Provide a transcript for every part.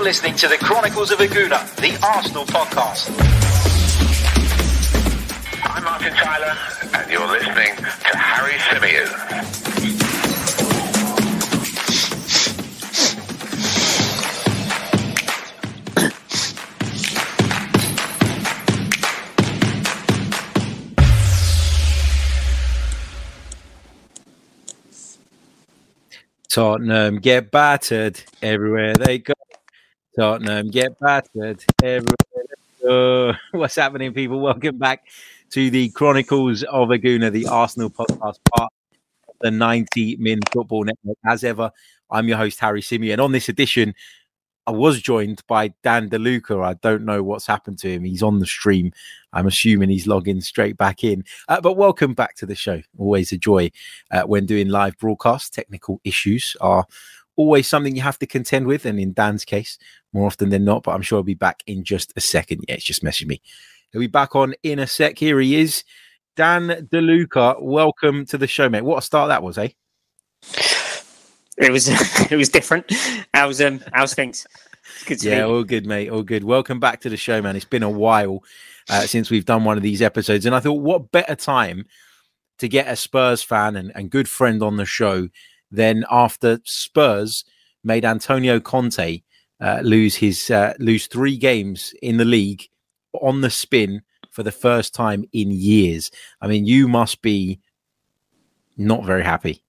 You're listening to the Chronicles of a Gooner, the Arsenal podcast. I'm Martin Tyler, and you're listening to Harry Symeou. Tottenham get battered everywhere they go. Tottenham get battered. What's happening, people? Welcome back to the Chronicles of a Gooner, the Arsenal podcast part of the 90 Min Football Network. As ever, I'm your host, Harry Symeou. On this edition, I was joined by Dan De Luca. I don't know what's happened to him. He's on the stream. I'm assuming he's logging straight back in. Uh, but welcome back to the show. Always a joy uh, when doing live broadcasts. Technical issues are always something you have to contend with. And in Dan's case, more often than not, but I'm sure he'll be back in just a second. Yeah, it's just messaging me. He'll be back on in a sec. Here he is. Dan De Luca, welcome to the show, mate. What a start that was, eh? It was it was different. How's um how's things? Good to yeah, all good, mate. All good. Welcome back to the show, man. It's been a while uh, since we've done one of these episodes, and I thought, what better time to get a Spurs fan and, and good friend on the show than after Spurs made Antonio Conte uh, lose his uh, lose three games in the league on the spin for the first time in years. I mean, you must be not very happy.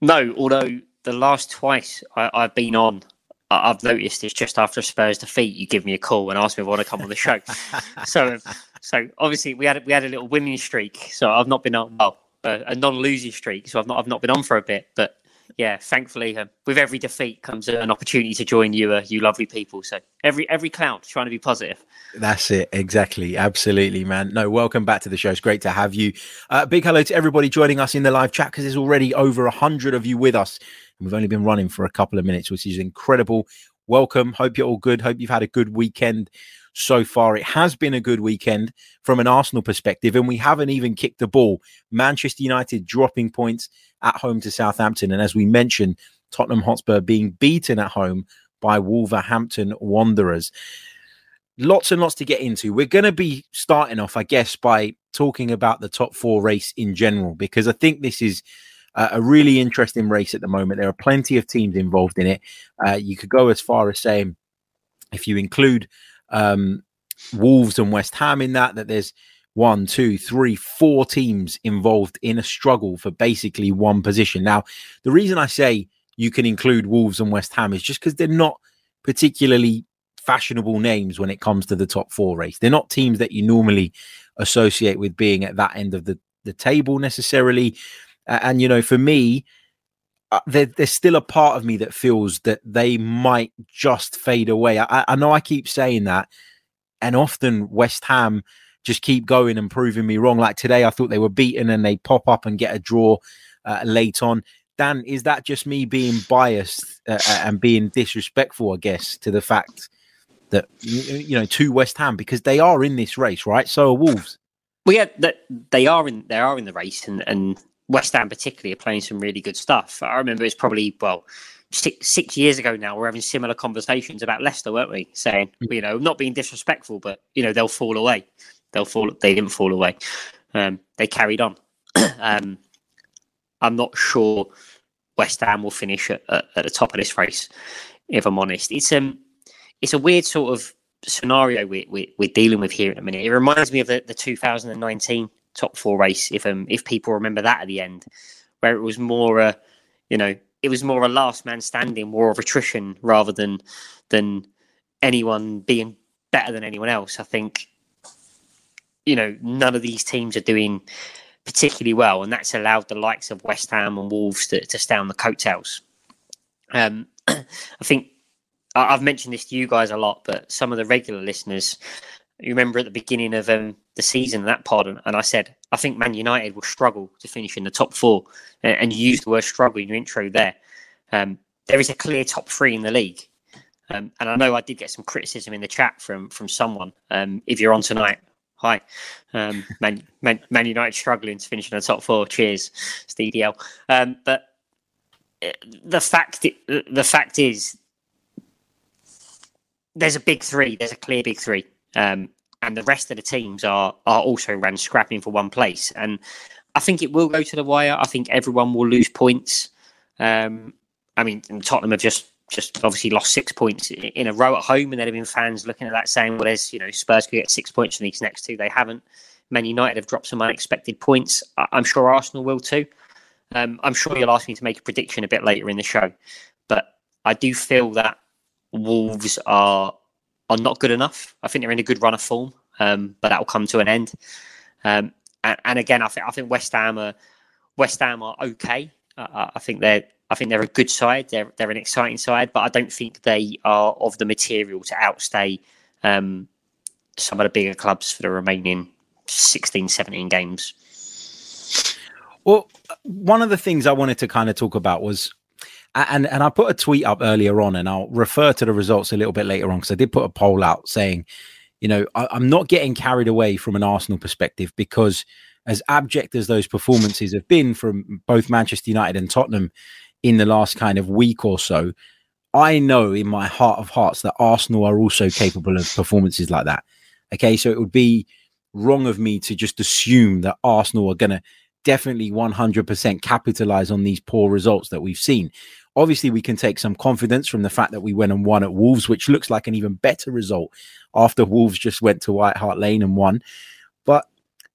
No, although the last twice I, I've been on, I, I've noticed it's just after Spurs defeat, you give me a call and ask me if I want to come on the show. so, so obviously we had a- we had a little winning streak, so I've not been on well a, a non-losing streak, so I've not I've not been on for a bit, but. Yeah, thankfully, um, with every defeat comes an opportunity to join you, uh, you lovely people. So every every cloud trying to be positive. That's it. Exactly. Absolutely, man. No, welcome back to the show. It's great to have you. Uh, big hello to everybody joining us in the live chat because there's already over a hundred of you with us. And we've only been running for a couple of minutes, which is incredible. Welcome. Hope you're all good. Hope you've had a good weekend so far. It has been a good weekend from an Arsenal perspective, and we haven't even kicked the ball. Manchester United dropping points at home to Southampton. And as we mentioned, Tottenham Hotspur being beaten at home by Wolverhampton Wanderers lots and lots to get into. We're going to be starting off, I guess, by talking about the top four race in general, because I think this is uh, a really interesting race at the moment. There are plenty of teams involved in it. Uh, you could go as far as saying, if you include um, Wolves and West Ham in that, that there's one, two, three, four teams involved in a struggle for basically one position. Now, the reason I say you can include Wolves and West Ham is just because they're not particularly fashionable names when it comes to the top four race. They're not teams that you normally associate with being at that end of the, the table necessarily. Uh, and, you know, for me, uh, there, there's still a part of me that feels that they might just fade away. I, I know I keep saying that. And often West Ham just keep going and proving me wrong. Like today, I thought they were beaten and they pop up and get a draw uh, late on. Dan, is that just me being biased uh, and being disrespectful, I guess, to the fact that, you you know, to West Ham, because they are in this race, right? So are Wolves. Well, yeah, they are in they are in the race, and, and West Ham particularly are playing some really good stuff. I remember it's probably well six six years ago now. We're having similar conversations about Leicester, weren't we? Saying you know not being disrespectful, but you know they'll fall away. They'll fall. They didn't fall away. Um, they carried on. um, I'm not sure West Ham will finish at, at, at the top of this race. If I'm honest, it's um it's a weird sort of scenario we, we, we're dealing with here at the minute. It reminds me of the, the 2019 top four race, if um, if people remember that at the end, where it was more a, you know, it was more a last man standing war of attrition rather than than anyone being better than anyone else. I think, you know, none of these teams are doing particularly well, and that's allowed the likes of West Ham and Wolves to, to stay on the coattails. Um, I think I've mentioned this to you guys a lot, but some of the regular listeners, you remember at the beginning of um, the season, that pod, and, and I said, I think Man United will struggle to finish in the top four. And, and you used the word struggle in your intro there. Um, there is a clear top three in the league. Um, and I know I did get some criticism in the chat from from someone. Um, if you're on tonight, hi. Um, Man, Man, Man United struggling to finish in the top four. Cheers, it's EDL. Um, but uh, the fact the fact is there's a big three. There's a clear big three, um, and the rest of the teams are are also ran scrapping for one place. And I think it will go to the wire. I think everyone will lose points. Um, I mean, Tottenham have just just obviously lost six points in a row at home, and there'd have been fans looking at that saying, "Well, there's you know Spurs could get six points from these next two. They haven't. Man United have dropped some unexpected points. I'm sure Arsenal will too. Um, I'm sure you'll ask me to make a prediction a bit later in the show, but I do feel that Wolves are are not good enough. I think they're in a good run of form, um, but that will come to an end. Um, and, and, again, I think I think West Ham are West Ham are okay. Uh, I think they're I think they're a good side. They're they're an exciting side, but I don't think they are of the material to outstay um, some of the bigger clubs for the remaining 16, 17 games. Well, one of the things I wanted to kind of talk about was, and and I put a tweet up earlier on, and I'll refer to the results a little bit later on because I did put a poll out saying, you know, I, I'm not getting carried away from an Arsenal perspective because as abject as those performances have been from both Manchester United and Tottenham in the last kind of week or so, I know in my heart of hearts that Arsenal are also capable of performances like that. Okay, so it would be wrong of me to just assume that Arsenal are going to definitely 100% capitalize on these poor results that we've seen. Obviously, we can take some confidence from the fact that we went and won at Wolves, which looks like an even better result after Wolves just went to White Hart Lane and won. But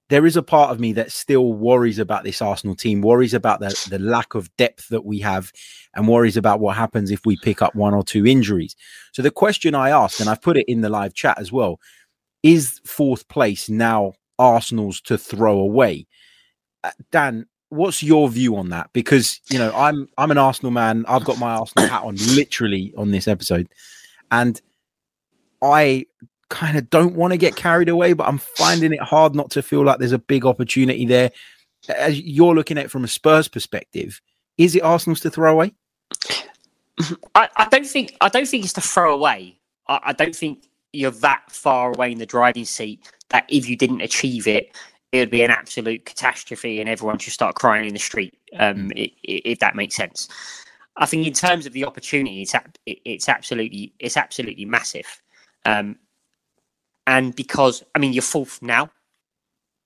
there is a part of me that still worries about this Arsenal team, worries about the, the lack of depth that we have, and worries about what happens if we pick up one or two injuries. So, the question I asked, and I've put it in the live chat as well, is fourth place now Arsenal's to throw away? Uh, Dan, what's your view on that? Because you know, I'm I'm an Arsenal man. I've got my Arsenal hat on literally on this episode, and I kind of don't want to get carried away, but I'm finding it hard not to feel like there's a big opportunity there. As you're looking at it from a Spurs perspective, is it Arsenal's to throw away? I, I don't think I don't think it's to throw away. I, I don't think you're that far away in the driving seat that if you didn't achieve it, it would be an absolute catastrophe and everyone should start crying in the street. Um, mm. if that makes sense. I think in terms of the opportunity, it's it's absolutely it's absolutely massive. Um, and because I mean you're fourth now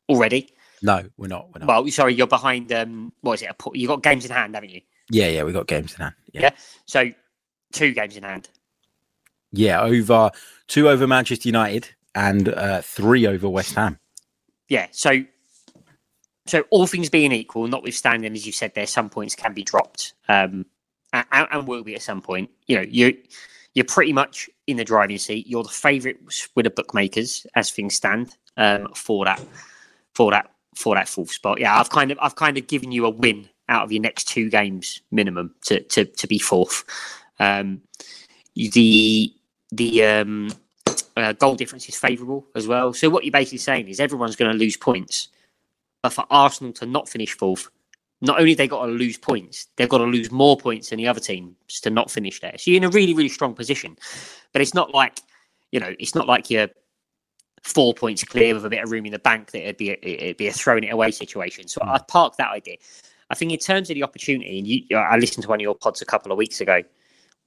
already. No, we're not. We're not. Well, sorry, you're behind. Um, what is it? You got games in hand, haven't you? Yeah, yeah, we've got games in hand. Yeah. yeah. So two games in hand. Yeah, over two over Manchester United and uh, three over West Ham. Yeah. So, so all things being equal, notwithstanding, as you said, there some points can be dropped, um, and, will be at some point. You know, you you're pretty much in the driving seat. You're the favourite with the bookmakers as things stand um, for that for that for that fourth spot. Yeah, I've kind of I've kind of given you a win out of your next two games minimum to to, to be fourth. Um, the the um, uh, goal difference is favourable as well. So what you're basically saying is everyone's going to lose points, but for Arsenal to not finish fourth, not only they got to lose points, they've got to lose more points than the other teams to not finish there. So you're in a really, really strong position. But it's not like, you know, it's not like you're four points clear with a bit of room in the bank that it'd be a, it'd be a throwing it away situation. So. I'd park that idea. I think in terms of the opportunity, and you, I listened to one of your pods a couple of weeks ago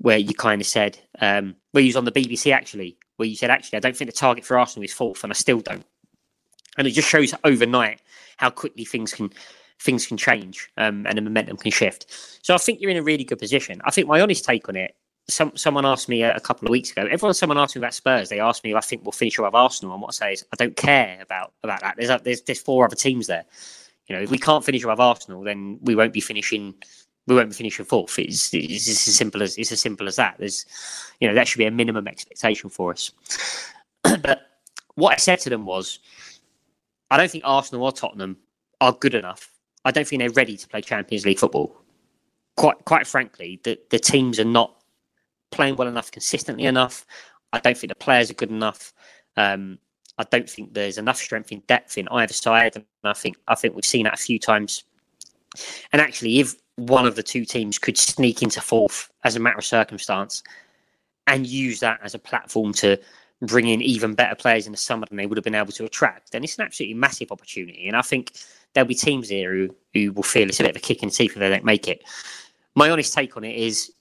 where you kind of said, um, where you was on the BBC actually, where you said, actually, I don't think the target for Arsenal is fourth, and I still don't. And it just shows overnight how quickly things can things can change um, and the momentum can shift. So I think you're in a really good position. I think my honest take on it. Some someone asked me a, a couple of weeks ago. Everyone, someone asked me about Spurs. They asked me if I think we'll finish above Arsenal. And what I say is, I don't care about about that. There's there's there's four other teams there. You know, if we can't finish above Arsenal, then we won't be finishing. We won't be finishing fourth. It's, it's, it's as simple as it's as simple as that. There's, you know, that should be a minimum expectation for us. but what I said to them was, I don't think Arsenal or Tottenham are good enough I don't think they're ready to play Champions League football. Quite quite frankly, the, the teams are not playing well enough, consistently enough. I don't think the players are good enough. Um, I don't think there's enough strength in depth in either side, and I think I think we've seen that a few times. And actually, if one of the two teams could sneak into fourth as a matter of circumstance, and use that as a platform to bring in even better players in the summer than they would have been able to attract, then it's an absolutely massive opportunity. And I think there'll be teams here who, who will feel it's a bit of a kick in the teeth if they don't make it. My honest take on it is,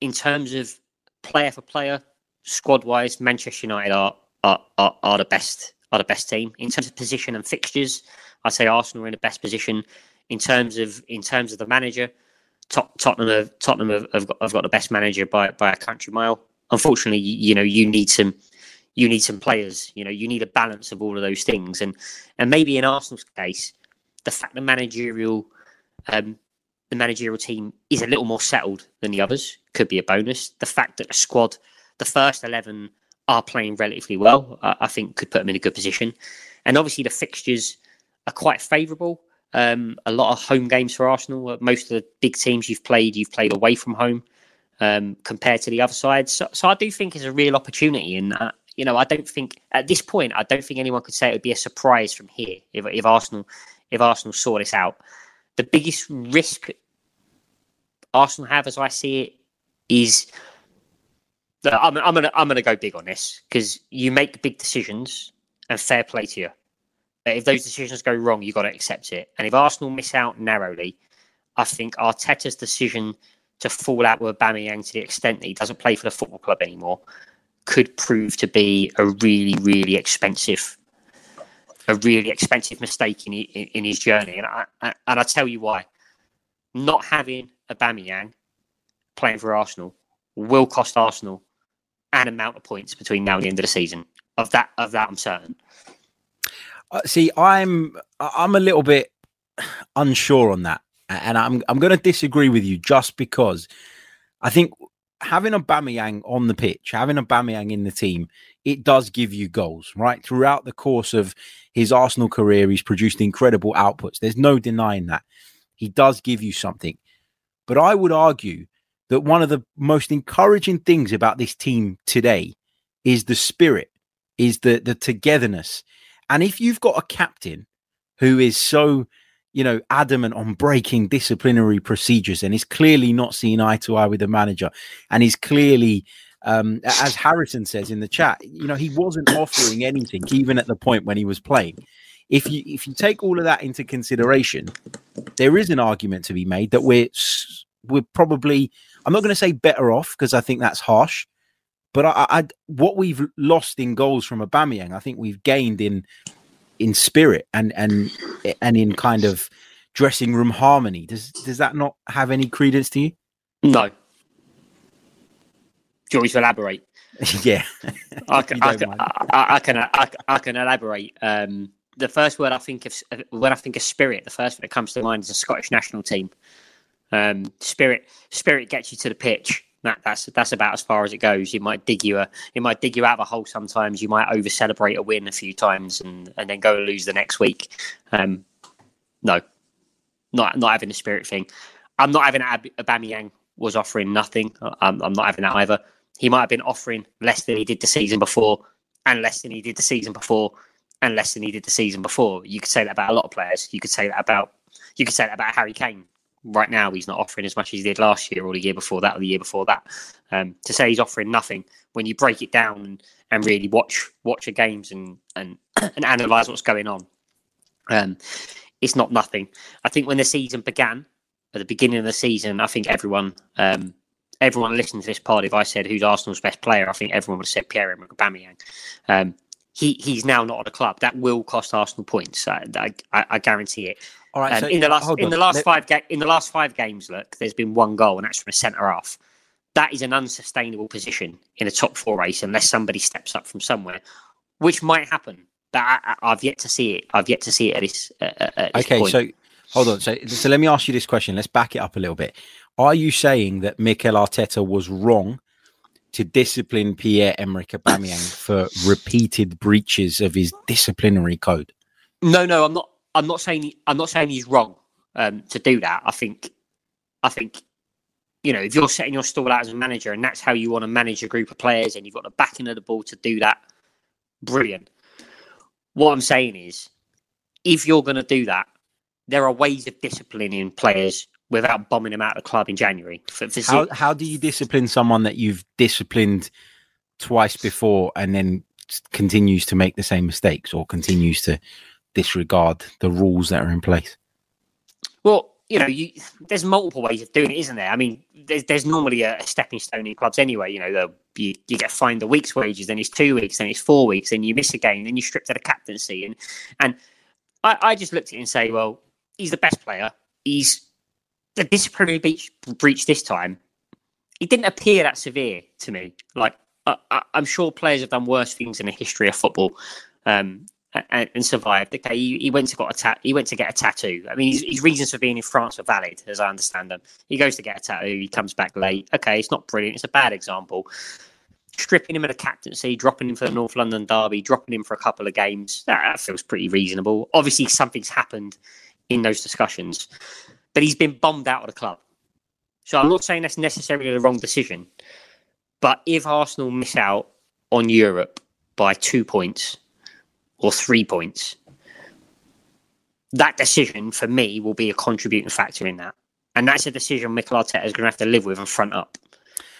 in terms of player for player, squad wise, Manchester United are, are are are the best are the best team in terms of position and fixtures. I'd say Arsenal are in the best position in terms of in terms of the manager. Tot- Tottenham have Tottenham have, have, got, have got the best manager by by a country mile. Unfortunately, you, you know you need some you need some players. You know you need a balance of all of those things, and and maybe in Arsenal's case, the fact the managerial um, the managerial team is a little more settled than the others could be a bonus. The fact that the squad, the first eleven, are playing relatively well, I, I think could put them in a good position. And obviously, the fixtures are quite favourable. Um, a lot of home games for Arsenal. Most of the big teams you've played, you've played away from home um, compared to the other side. So, so I do think it's a real opportunity. And uh, you know, I don't think at this point, I don't think anyone could say it would be a surprise from here if, if Arsenal if Arsenal saw this out. The biggest risk Arsenal have, as I see it, is I'm, I'm gonna I'm gonna go big on this because you make big decisions and fair play to you. If those decisions go wrong, you've got to accept it. And if Arsenal miss out narrowly, I think Arteta's decision to fall out with Aubameyang to the extent that he doesn't play for the football club anymore could prove to be a really, really expensive, a really expensive mistake in in, his journey. And I, I and I tell you why. Not having Aubameyang playing for Arsenal will cost Arsenal an amount of points between now and the end of the season. Of that, of that, I'm certain. Uh, see, I'm I'm a little bit unsure on that, and I'm I'm going to disagree with you just because I think having a Aubameyang on the pitch, having a Aubameyang in the team, it does give you goals, right? Throughout the course of his Arsenal career, he's produced incredible outputs. There's no denying that. He does give you something. But I would argue that one of the most encouraging things about this team today is the spirit, is the the togetherness. And if you've got a captain who is so, you know, adamant on breaking disciplinary procedures and is clearly not seeing eye to eye with the manager, and is clearly um, as Harrison says in the chat, you know, he wasn't offering anything even at the point when he was playing. If you if you take all of that into consideration, there is an argument to be made that we're we're probably I'm not going to say better off because I think that's harsh, but I, I what we've lost in goals from Aubameyang, I think we've gained in in spirit and and and in kind of dressing room harmony. Does does that not have any credence to you? No. Do you want me to elaborate? yeah, I can, I can, I, I, can, I, I can elaborate. Um, the first word I think of when I think of spirit, the first thing that comes to mind is a Scottish national team. Um, spirit, spirit gets you to the pitch. That, that's that's about as far as it goes. It might dig you a, it might dig you out of a hole sometimes. You might over celebrate a win a few times and and then go and lose the next week. Um, no, not not having the spirit thing. I'm not having Ab- Aubameyang was offering nothing. I'm, I'm not having that either. He might have been offering less than he did the season before, and less than he did the season before, and less than he did the season before. You could say that about a lot of players. You could say that about you could say that about Harry Kane right now he's not offering as much as he did last year or the year before that or the year before that. Um, to say he's offering nothing when you break it down and, and really watch watch the games and and and analyze what's going on, um, it's not nothing. I think when the season began at the beginning of the season, I think everyone um, everyone listening to this pod, if I said who's Arsenal's best player, I think everyone would have said Pierre Emerick Aubameyang. Um, he he's now not at the club. That will cost Arsenal points. I, I, I guarantee it. All right. Um, so, in the last in on. the last Let- five ga- in the last five games, look, there's been one goal, and that's from a centre half. That is an unsustainable position in a top four race unless somebody steps up from somewhere, which might happen. But I, have yet to see it. I've yet to see it at this. Uh, at this Okay, point. so hold on. So, so let me ask you this question. Let's back it up a little bit. Are you saying that Mikel Arteta was wrong to discipline Pierre Emerick Aubameyang for repeated breaches of his disciplinary code? No, no, I'm not. I'm not saying. I'm not saying he's wrong um, to do that. I think. I think. You know, if you're setting your stall out as a manager and that's how you want to manage a group of players, and you've got the backing of the ball to do that, brilliant. What I'm saying is, if you're going to do that, there are ways of disciplining players without bombing them out of the club in January. For, for How how do you discipline someone that you've disciplined twice before and then continues to make the same mistakes or continues to disregard the rules that are in place? Well, you know, you, there's multiple ways of doing it, isn't there? I mean, there's there's normally a, a stepping stone in clubs anyway. You know, you, you get fined a week's wages, then it's two weeks, then it's four weeks, then you miss a game, then you're stripped of the captaincy. And and I, I just looked at it and say, well, he's the best player. He's the disciplinary breach, breach this time. It didn't appear that severe to me. Like I, am sure players have done worse things in the history of football. Um, and, and, survived. Okay, he, he went to got a ta- he went to get a tattoo. I mean, his, his, reasons for being in France were valid, as I understand them. He goes to get a tattoo. He comes back late. Okay, it's not brilliant. It's a bad example. Stripping him of the captaincy, dropping him for the North London derby, dropping him for a couple of games. That, that feels pretty reasonable. Obviously, something's happened in those discussions, but he's been bombed out of the club. So I'm not saying that's necessarily the wrong decision, but if Arsenal miss out on Europe by two points or three points, that decision for me will be a contributing factor in that. And that's a decision Mikel Arteta is going to have to live with and front up.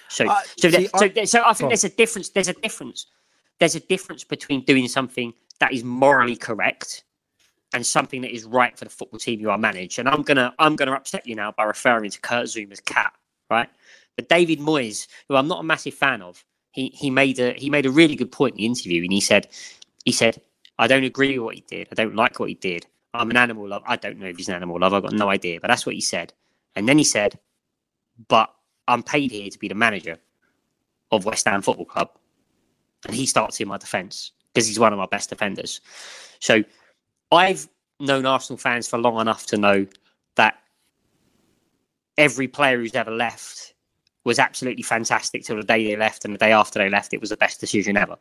So, uh, so, see, so, I, so I think there's a difference. There's a difference. There's a difference between doing something that is morally correct and something that is right for the football team you are managed. And I'm gonna I'm gonna upset you now by referring to Kurt Zouma's cat, right? But David Moyes, who I'm not a massive fan of, he he made a he made a really good point in the interview, and he said he said I don't agree with what he did. I don't like what he did. I'm an animal lover. I don't know if he's an animal lover. I've got no idea, but that's what he said. And then he said, but I'm paid here to be the manager of West Ham Football Club. And he starts in my defence because he's one of my best defenders. So I've known Arsenal fans for long enough to know that every player who's ever left was absolutely fantastic till the day they left, and the day after they left, it was the best decision ever.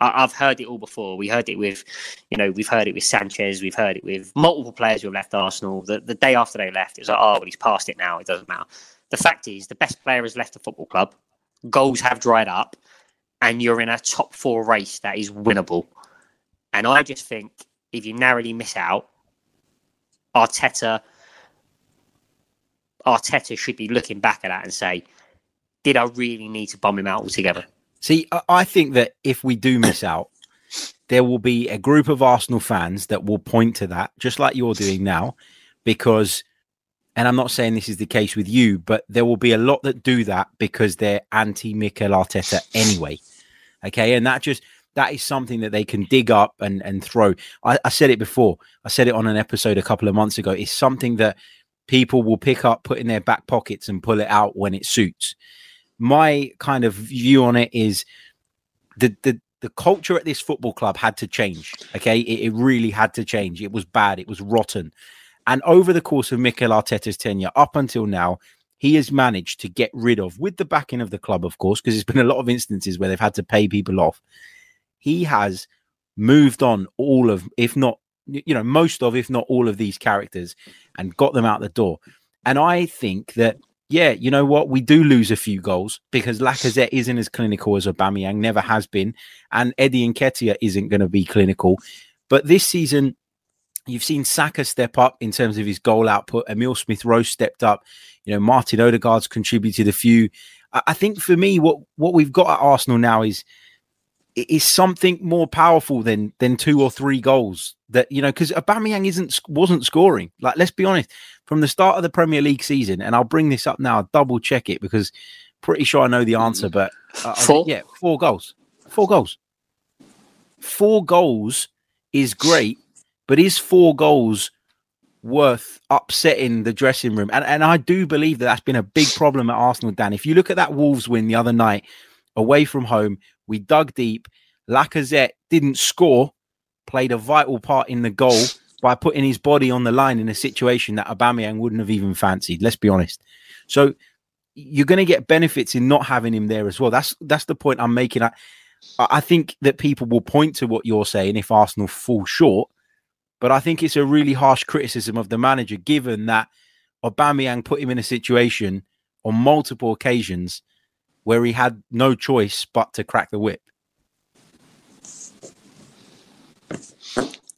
I, have heard it all before. We heard it with, you know, we've heard it with Sanchez, we've heard it with multiple players who have left Arsenal. The, the day after they left, it was like, oh, well, he's passed it now. It doesn't matter. The fact is, the best player has left the football club. Goals have dried up, and you're in a top four race that is winnable. And I just think if you narrowly miss out, Arteta, Arteta should be looking back at that and say, did I really need to bomb him out altogether? See, I think that if we do miss out, there will be a group of Arsenal fans that will point to that, just like you're doing now, because, and I'm not saying this is the case with you, but there will be a lot that do that because they're anti Mikel Arteta anyway. Okay. And that just, that is something that they can dig up and, and throw. I, I said it before. I said it on an episode a couple of months ago. It's something that people will pick up, put in their back pockets, and pull it out when it suits. My kind of view on it is the the the culture at this football club had to change. Okay, it, it, really had to change. It was bad. It was rotten. And over the course of Mikel Arteta's tenure, up until now, he has managed to get rid of, with the backing of the club, of course, because there's been a lot of instances where they've had to pay people off he has moved on all of, if not, you know, most of, if not all of these characters and got them out the door. And I think that, yeah, you know what? We do lose a few goals because Lacazette isn't as clinical as Aubameyang, never has been. And Eddie Nketiah isn't going to be clinical. But this season, You've seen Saka step up in terms of his goal output. Emil Smith Rowe stepped up. You know, Martin Odegaard's contributed a few. I think for me, what what we've got at Arsenal now is is something more powerful than than two or three goals that you know because Aubameyang isn't wasn't scoring like let's be honest from the start of the Premier League season and I'll bring this up now I'll double check it because pretty sure I know the answer but uh, four? yeah four goals. Four goals. Four goals is great but is four goals worth upsetting the dressing room? And and I do believe that that's been a big problem at Arsenal Dan. If you look at that Wolves win the other night away from home we dug deep. Lacazette didn't score, played a vital part in the goal by putting his body on the line in a situation that Aubameyang wouldn't have even fancied. Let's be honest. So you're going to get benefits in not having him there as well. That's that's the point I'm making. I, I think that people will point to what you're saying if Arsenal fall short, but I think it's a really harsh criticism of the manager, given that Aubameyang put him in a situation on multiple occasions where he had no choice but to crack the whip.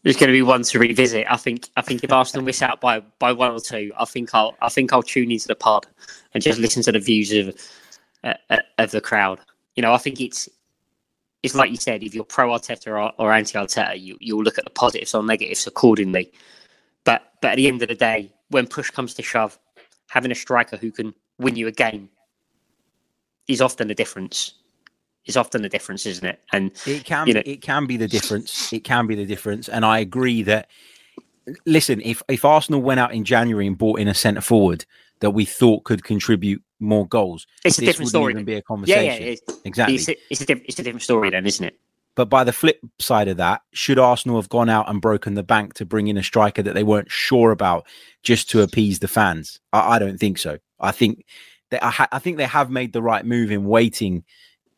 There's going to be one to revisit. I think. I think if Arsenal miss out by by one or two, I think I'll I think I'll tune into the pod and just listen to the views of uh, uh of the crowd. You know, I think it's it's like you said. If you're pro Arteta or, or anti Arteta, you you'll look at the positives or negatives accordingly. But but at the end of the day, when push comes to shove, having a striker who can win you a game is often the difference. Is often the difference, isn't it? And It can you know- it can be the difference. It can be the difference, and I agree that. Listen, if if Arsenal went out in January and bought in a centre forward that we thought could contribute more goals, it's a different story. even be a conversation. yeah, it's, exactly. it's, a, it's, a it's a different story then, isn't it? But by the flip side of that, should Arsenal have gone out and broken the bank to bring in a striker that they weren't sure about just to appease the fans? I, I don't think so. I think that I, ha- I think they have made the right move in waiting,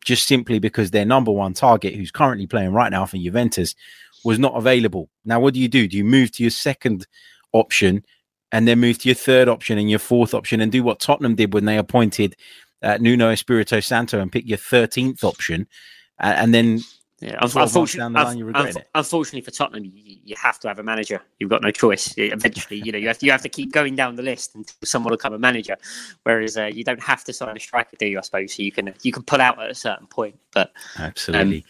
just simply because their number one target, who's currently playing right now for Juventus, was not available. Now, what do you do? Do you move to your second option and then move to your third option and your fourth option and do what Tottenham did when they appointed uh, Nuno Espirito Santo and pick your 13th option? a- and then Yeah, unfortunately, line, you regret it. unfortunately for Tottenham, you, you have to have a manager. You've got no choice. Eventually, you know, you have to, you have to keep going down the list until someone will become a manager. Whereas uh, you don't have to sign a striker, do you? I suppose so you can you can pull out at a certain point. But Absolutely.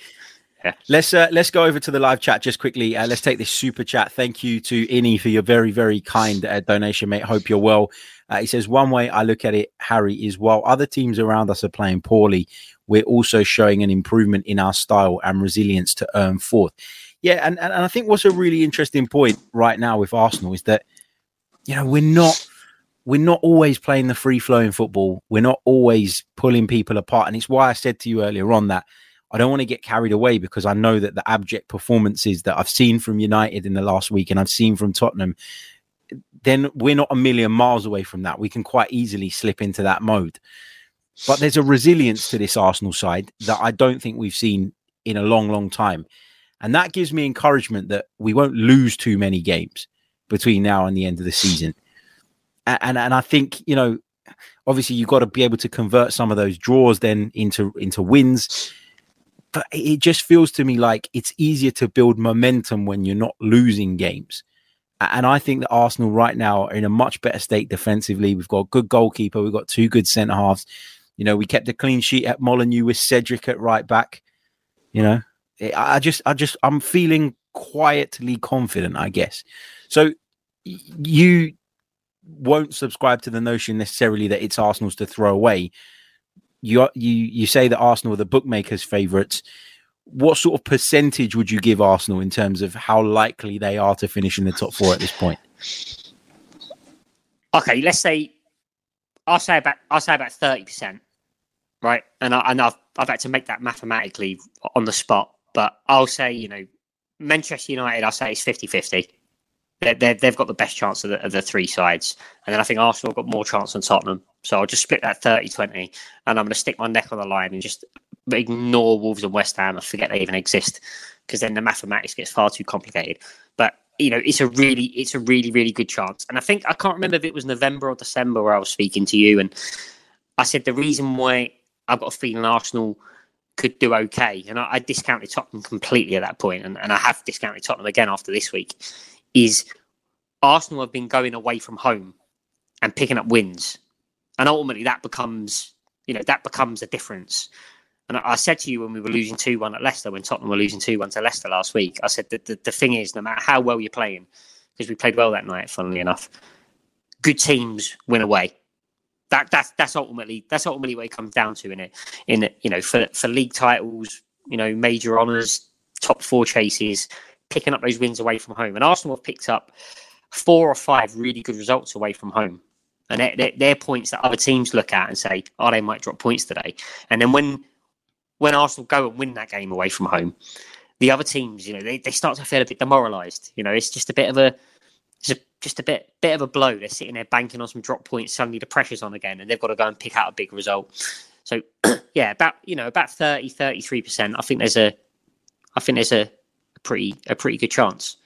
yeah. Let's uh, let's go over to the live chat just quickly. Uh, let's take this super chat. Thank you to Innie for your very very kind uh, donation, mate. Hope you're well. Uh, he says one way I look at it, Harry, is while other teams around us are playing poorly, we're also showing an improvement in our style and resilience to earn fourth. Yeah, and, and and I think what's a really interesting point right now with Arsenal is that you know we're not we're not always playing the free flowing football. We're not always pulling people apart, and it's why I said to you earlier on that I don't want to get carried away because I know that the abject performances that I've seen from United in the last week and I've seen from Tottenham, then we're not a million miles away from that. We can quite easily slip into that mode. But there's a resilience to this Arsenal side that I don't think we've seen in a long, long time. And that gives me encouragement that we won't lose too many games between now and the end of the season. A- And and I think, you know, obviously you've got to be able to convert some of those draws then into into wins but it just feels to me like it's easier to build momentum when you're not losing games. And I think that Arsenal right now are in a much better state defensively. We've got a good goalkeeper. We've got two good centre halves. You know, we kept a clean sheet at Molineux with Cedric at right back. You know, eh, I I just, I just, I'm feeling quietly confident, I guess. So you won't subscribe to the notion necessarily that it's Arsenal's to throw away you you you say that Arsenal are the bookmakers' favourites. What sort of percentage would you give Arsenal in terms of how likely they are to finish in the top four at this point? okay, let's say I'll say about I'll say about thirty percent, right? And I and I've I've had to make that mathematically on the spot, but I'll say you know Manchester United. I'll say it's 50-50. They're, they're, they've got the best chance of the, of the three sides, and then I think Arsenal got more chance than Tottenham. So I'll just split that 30-20, and I'm going to stick my neck on the line and just ignore Wolves and West Ham and forget they even exist, because then the mathematics gets far too complicated. But you know, it's a really, it's a really, really good chance. And I think I can't remember if it was November or December where I was speaking to you, and I said the reason why I've got a feeling Arsenal could do okay, and I, I discounted Tottenham completely at that point, and, and I have discounted Tottenham again after this week, is Arsenal have been going away from home and picking up wins, and ultimately that becomes, you know, that becomes a difference. And I said to you when we were losing 2 1 at Leicester, when Tottenham were losing 2 1 to Leicester last week, I said that the, the thing is, no matter how well you're playing, because we played well that night, funnily enough, good teams win away. That, that's that's ultimately that's ultimately what it comes down to in it. In you know, for for league titles, you know, major honours, top four chases, picking up those wins away from home. And Arsenal have picked up four or five really good results away from home. And they're, they're points that other teams look at and say, oh, they might drop points today. And then when when Arsenal go and win that game away from home, the other teams, you know, they, they start to feel a bit demoralised. You know, it's just a bit of a it's a, just a bit bit of a blow. They're sitting there banking on some drop points. Suddenly the pressure's on again, and they've got to go and pick out a big result. So yeah, about you know about 30, 33 percent. I think there's a I think there's a, a pretty a pretty good chance.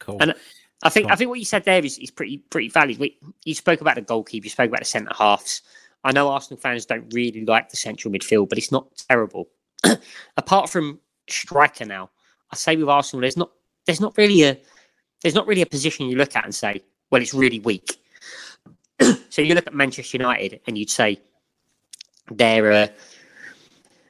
Cool. And I think Go on. I think what you said there is, is pretty pretty valid. We, you spoke about the goalkeeper, you spoke about the centre halves. I know Arsenal fans don't really like the central midfield, but it's not terrible. Apart from striker now, I say with Arsenal, there's not there's not really a there's not really a position you look at and say, well, it's really weak. so you look at Manchester United and you'd say their uh,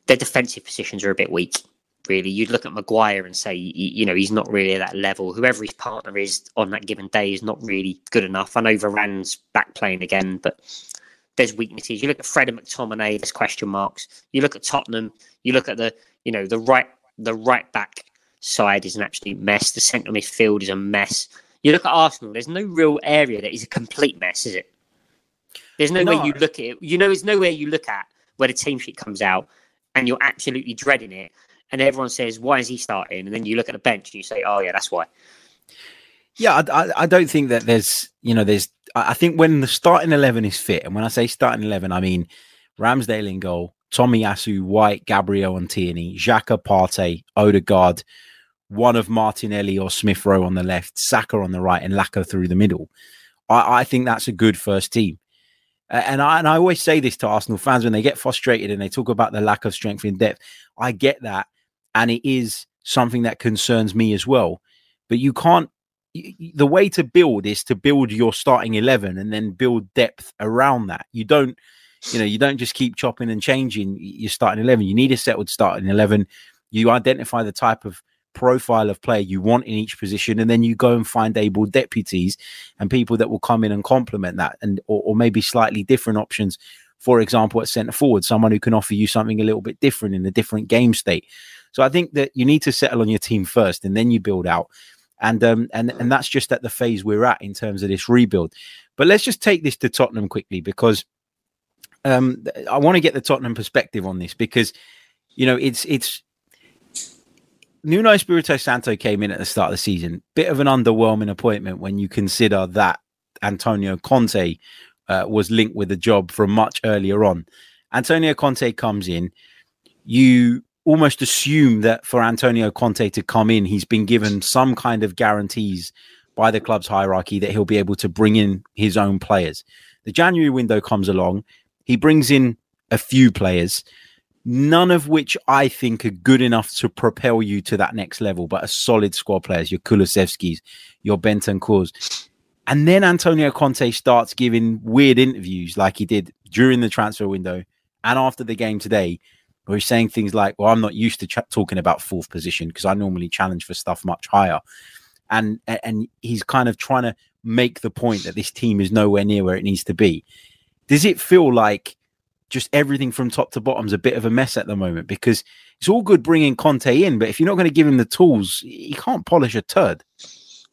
their defensive positions are a bit weak. Really, you'd look at Maguire and say, you know, he's not really at that level. Whoever his partner is on that given day is not really good enough. I know Varane's back playing again, but there's weaknesses. You look at Fred and McTominay, there's question marks. You look at Tottenham, you look at the you know the right the right back side is an absolute mess. The central midfield is a mess. You look at Arsenal, there's no real area that is a complete mess, is it? There's no, No. way you look at it. You know, there's nowhere you look at where the team sheet comes out and you're absolutely dreading it. And everyone says, why is he starting? And then you look at the bench and you say, oh, yeah, that's why. Yeah, I, I, don't think that there's, you know, there's. I think when the starting eleven is fit, and when I say starting eleven, I mean Ramsdale in goal, Tomiyasu, White, Gabriel and Tierney, Xhaka, Partey, Odegaard, one of Martinelli or Smith Rowe on the left, Saka on the right, and Laka through the middle. I, I think that's a good first team. And I and I always say this to Arsenal fans when they get frustrated and they talk about the lack of strength in depth. I get that, and it is something that concerns me as well. But you can't. The way to build is to build your starting eleven and then build depth around that. You don't, you know, you don't just keep chopping and changing your starting eleven. You need a settled starting eleven. You identify the type of profile of player you want in each position, and then you go and find able deputies and people that will come in and complement that, and or, or maybe slightly different options. For example, at centre forward, someone who can offer you something a little bit different in a different game state. So I think that you need to settle on your team first, and then you build out. And um and and that's just at the phase we're at in terms of this rebuild. But let's just take this to Tottenham quickly because um I want to get the Tottenham perspective on this because you know it's it's Nuno Espirito Santo came in at the start of the season. Bit of an underwhelming appointment when you consider that Antonio Conte uh, was linked with the job from much earlier on. Antonio Conte comes in. You almost assume that for Antonio Conte to come in, he's been given some kind of guarantees by the club's hierarchy that he'll be able to bring in his own players. The January window comes along. He brings in a few players none of which I think are good enough to propel you to that next level, but a solid squad players, your Kulusevskis, your Bentancurs. And then Antonio Conte starts giving weird interviews like he did during the transfer window and after the game today, where he's saying things like, Well, I'm not used to ch- talking about fourth position because I normally challenge for stuff much higher. And, and he's kind of trying to make the point that this team is nowhere near where it needs to be. Does it feel like just everything from top to bottom is a bit of a mess at the moment because it's all good bringing Conte in, but if you're not going to give him the tools, he can't polish a turd.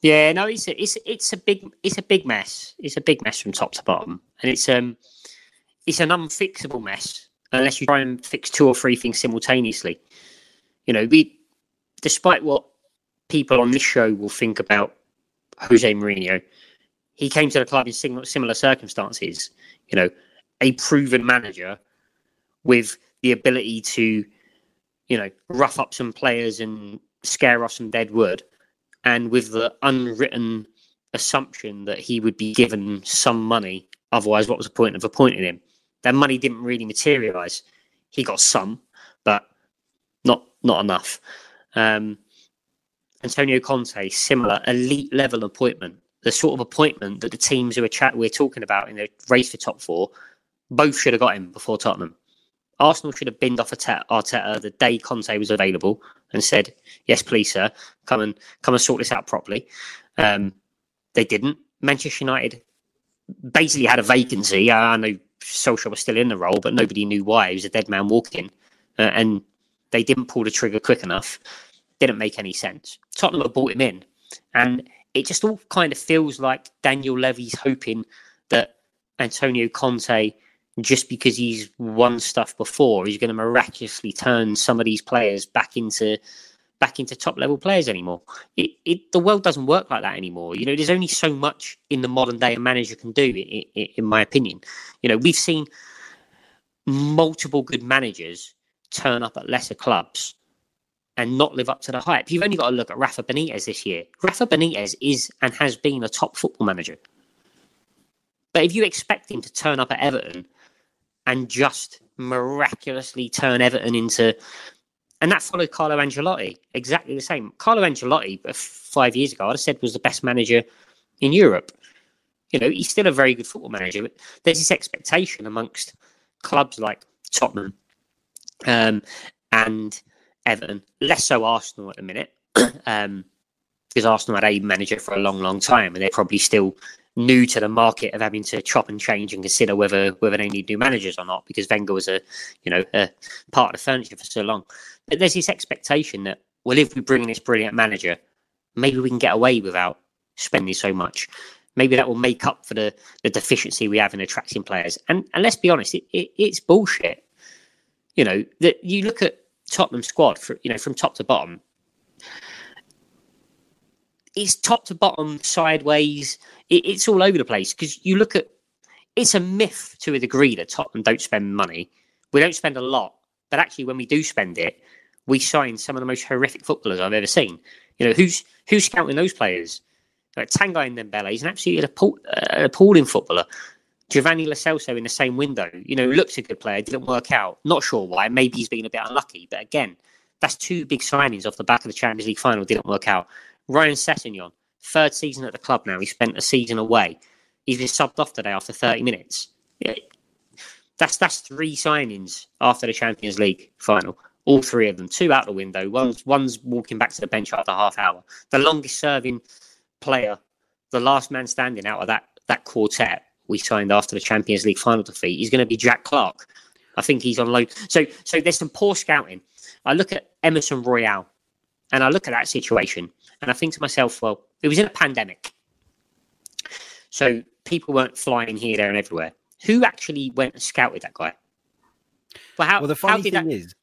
Yeah, no, it's a, it's it's a big it's a big mess. It's a big mess from top to bottom, and it's um it's an unfixable mess unless you try and fix two or three things simultaneously. You know, we despite what people on this show will think about Jose Mourinho, he came to the club in similar, circumstances. You know, a proven manager with the ability to, you know, rough up some players and scare off some dead wood and with the unwritten assumption that he would be given some money. Otherwise, what was the point of appointing him? That money didn't really materialize. He got some, but not not enough. Um, Antonio Conte, similar elite level appointment, the sort of appointment that the teams who are chat we're talking about in the race for top four, both should have got him before Tottenham. Arsenal should have binned off Arteta the day Conte was available and said, "Yes, please, sir, come and come and sort this out properly." Um, they didn't. Manchester United basically had a vacancy. I know Solskjaer was still in the role, but nobody knew why. He was a dead man walking, uh, and they didn't pull the trigger quick enough. Didn't make any sense. Tottenham have brought him in, and it just all kind of feels like Daniel Levy's hoping that Antonio Conte just because he's won stuff before, he's going to miraculously turn some of these players back into back into top level players anymore. It, it the world doesn't work like that anymore. You know, there's only so much in the modern day a manager can do, in, in, my opinion. You know, we've seen multiple good managers turn up at lesser clubs and not live up to the hype. You've only got to look at Rafa Benitez this year. Rafa Benitez is and has been a top football manager. But if you expect him to turn up at Everton and just miraculously turn Everton into and that followed Carlo Ancelotti, exactly the same. Carlo Ancelotti, uh, five years ago, have said was the best manager in Europe. You know, he's still a very good football manager, but there's this expectation amongst clubs like Tottenham um, and Everton, less so Arsenal at the minute, um, because Arsenal had a manager for a long, long time, and they're probably still new to the market of having to chop and change and consider whether whether they need new managers or not because Wenger was a you know a part of the furniture for so long. But there's this expectation that well, if we bring this brilliant manager, maybe we can get away without spending so much. Maybe that will make up for the, the deficiency we have in attracting players. And and let's be honest, it, it, it's bullshit. You know that you look at Tottenham squad for you know from top to bottom. It's top to bottom, sideways. It, it's all over the place because you look at. It's a myth to a degree that Tottenham don't spend money. We don't spend a lot, but actually, when we do spend it, we sign some of the most horrific footballers I've ever seen. You know, who's who's scouting those players? Like Tanguy Ndombele, he's an absolutely uh, appalling footballer. Giovanni Lo Celso in the same window, you know, looks a good player, didn't work out. Not sure why. Maybe he's been a bit unlucky. But again, that's two big signings off the back of the Champions League final, didn't work out. Ryan Sessegnon, third season at the club now. He spent a season away. He's been subbed off today after 30 minutes. That's that's three signings after the Champions League final. All three of them, two out the window. One's one's walking back to the bench after half hour. The longest serving player, the last man standing out of that that quartet we signed after the Champions League final defeat is going to be Jack Clarke. I think he's on loan. So so there's some poor scouting. I look at Emerson Royal, and I look at that situation and I think to myself, well, it was in a pandemic. So people weren't flying here, there, and everywhere. Who actually went and scouted that guy? Well, how, well the funny thing that... is,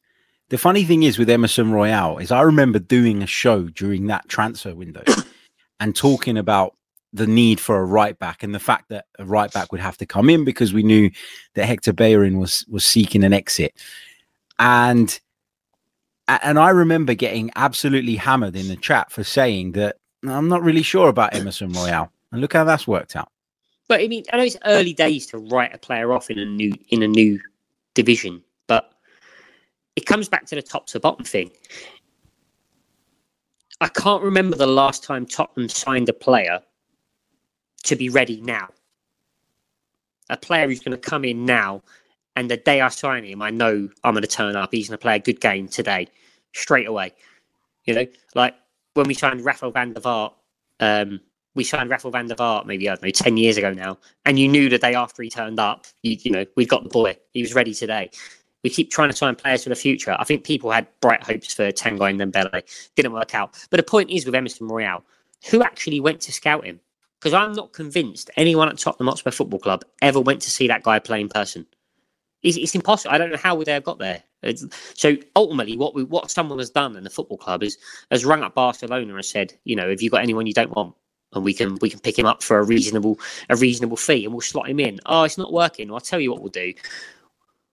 the funny thing is with Emerson Royal is I remember doing a show during that transfer window and talking about the need for a right back and the fact that a right back would have to come in because we knew that Hector Bellerin was was seeking an exit. And and I remember getting absolutely hammered in the chat for saying that I'm not really sure about Emerson Royal. And look how that's worked out. But I mean, I know it's early days to write a player off in a new in a new division, but it comes back to the top to bottom thing. I can't remember the last time Tottenham signed a player to be ready now. A player who's going to come in now, and the day I sign him, I know I'm going to turn up. He's going to play a good game today, straight away. You know, like when we signed Rafael van der Vaart, um, we signed Rafael van der Vaart maybe, I don't know, 10 years ago now, and you knew the day after he turned up, you, you know, we'd got the boy. He was ready today. We keep trying to sign players for the future. I think people had bright hopes for Tanguy Ndombele. Didn't work out. But the point is with Emerson Royal, who actually went to scout him? because I'm not convinced anyone at Tottenham Hotspur Football Club ever went to see that guy play in person. It's, it's impossible. I don't know how would they have got there. It's, so ultimately, what we, what someone has done in the football club is has rung up Barcelona and said, you know, have you got anyone you don't want? And we can we can pick him up for a reasonable a reasonable fee, and we'll slot him in. Oh, it's not working. Well, I'll tell you what we'll do.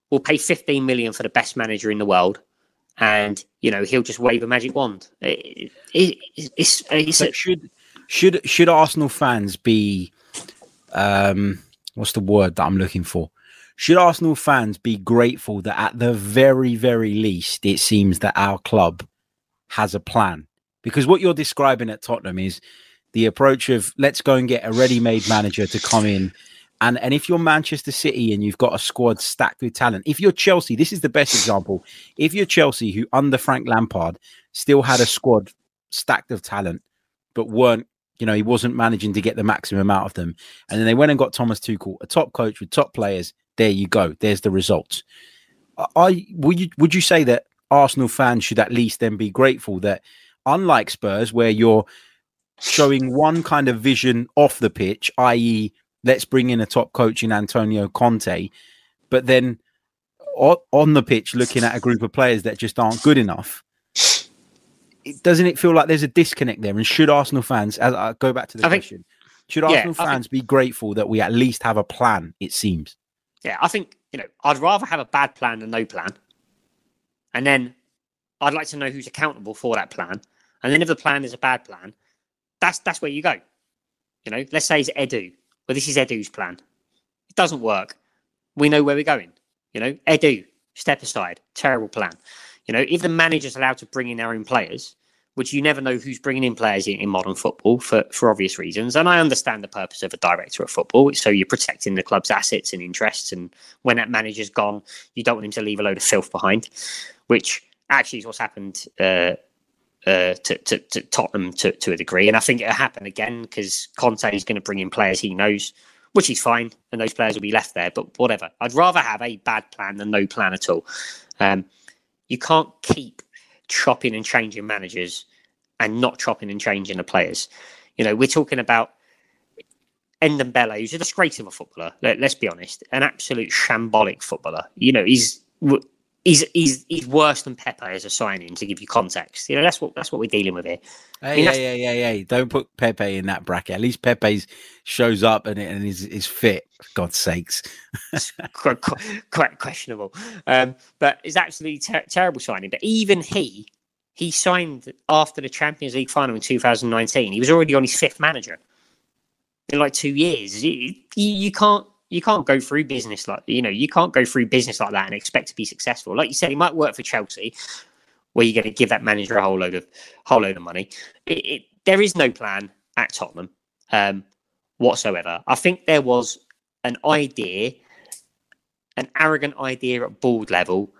We'll pay 15 million for the best manager in the world, and you know he'll just wave a magic wand. It, it, it's, it's, it's should should should Arsenal fans be um what's the word that I'm looking for? Should Arsenal fans be grateful that at the very, very least, it seems that our club has a plan? Because what you're describing at Tottenham is the approach of let's go and get a ready-made manager to come in. And and if you're Manchester City and you've got a squad stacked with talent, if you're Chelsea, this is the best example. If you're Chelsea, who under Frank Lampard still had a squad stacked of talent, but weren't you know, he wasn't managing to get the maximum out of them. And then they went and got Thomas Tuchel, a top coach with top players. There you go. There's the results. I would you would you say that Arsenal fans should at least then be grateful that unlike Spurs, where you're showing one kind of vision off the pitch, i.e., let's bring in a top coach in Antonio Conte, but then on the pitch looking at a group of players that just aren't good enough doesn't it feel like there's a disconnect there? And should Arsenal fans, as I go back to the I question, think, should Arsenal yeah, fans think, be grateful that we at least have a plan? It seems. Yeah, I think you know I'd rather have a bad plan than no plan, and then I'd like to know who's accountable for that plan. And then if the plan is a bad plan, that's that's where you go. You know, let's say it's Edu. Well, this is Edu's plan. It doesn't work. We know where we're going. You know, Edu, step aside. Terrible plan. You know, if the manager's allowed to bring in their own players, which you never know who's bringing in players in, in, modern football for, for obvious reasons. And I understand the purpose of a director of football. So you're protecting the club's assets and interests. And when that manager's gone, you don't want him to leave a load of filth behind, which actually is what's happened uh, uh, to, to, to Tottenham to, to a degree. And I think it'll happen again because Conte is going to bring in players he knows, which is fine, and those players will be left there. But whatever. I'd rather have a bad plan than no plan at all. Um, you can't keep chopping and changing managers and not chopping and changing the players. You know, we're talking about Ndombele, who's a disgrace of a footballer. Let, us be honest, an absolute shambolic footballer. You know, he's he's he's he's worse than Pepe as a signing to give you context. You know, that's what that's what we're dealing with here. Hey, I mean, yeah, yeah, yeah, yeah. Don't put Pepe in that bracket. At least Pepe shows up and and is is fit. For God's sakes, quite, quite, questionable. Um, but it's absolutely ter- terrible signing. But even he, he signed after the Champions League final in 2019. He was already on his fifth manager in like two years. You, you can't you can't go through business like you know you can't go through business like that and expect to be successful. Like you said, he might work for Chelsea, where you're going to give that manager a whole load of whole load of money. It, it, there is no plan at Tottenham um, whatsoever. I think there was an idea, an arrogant idea at board level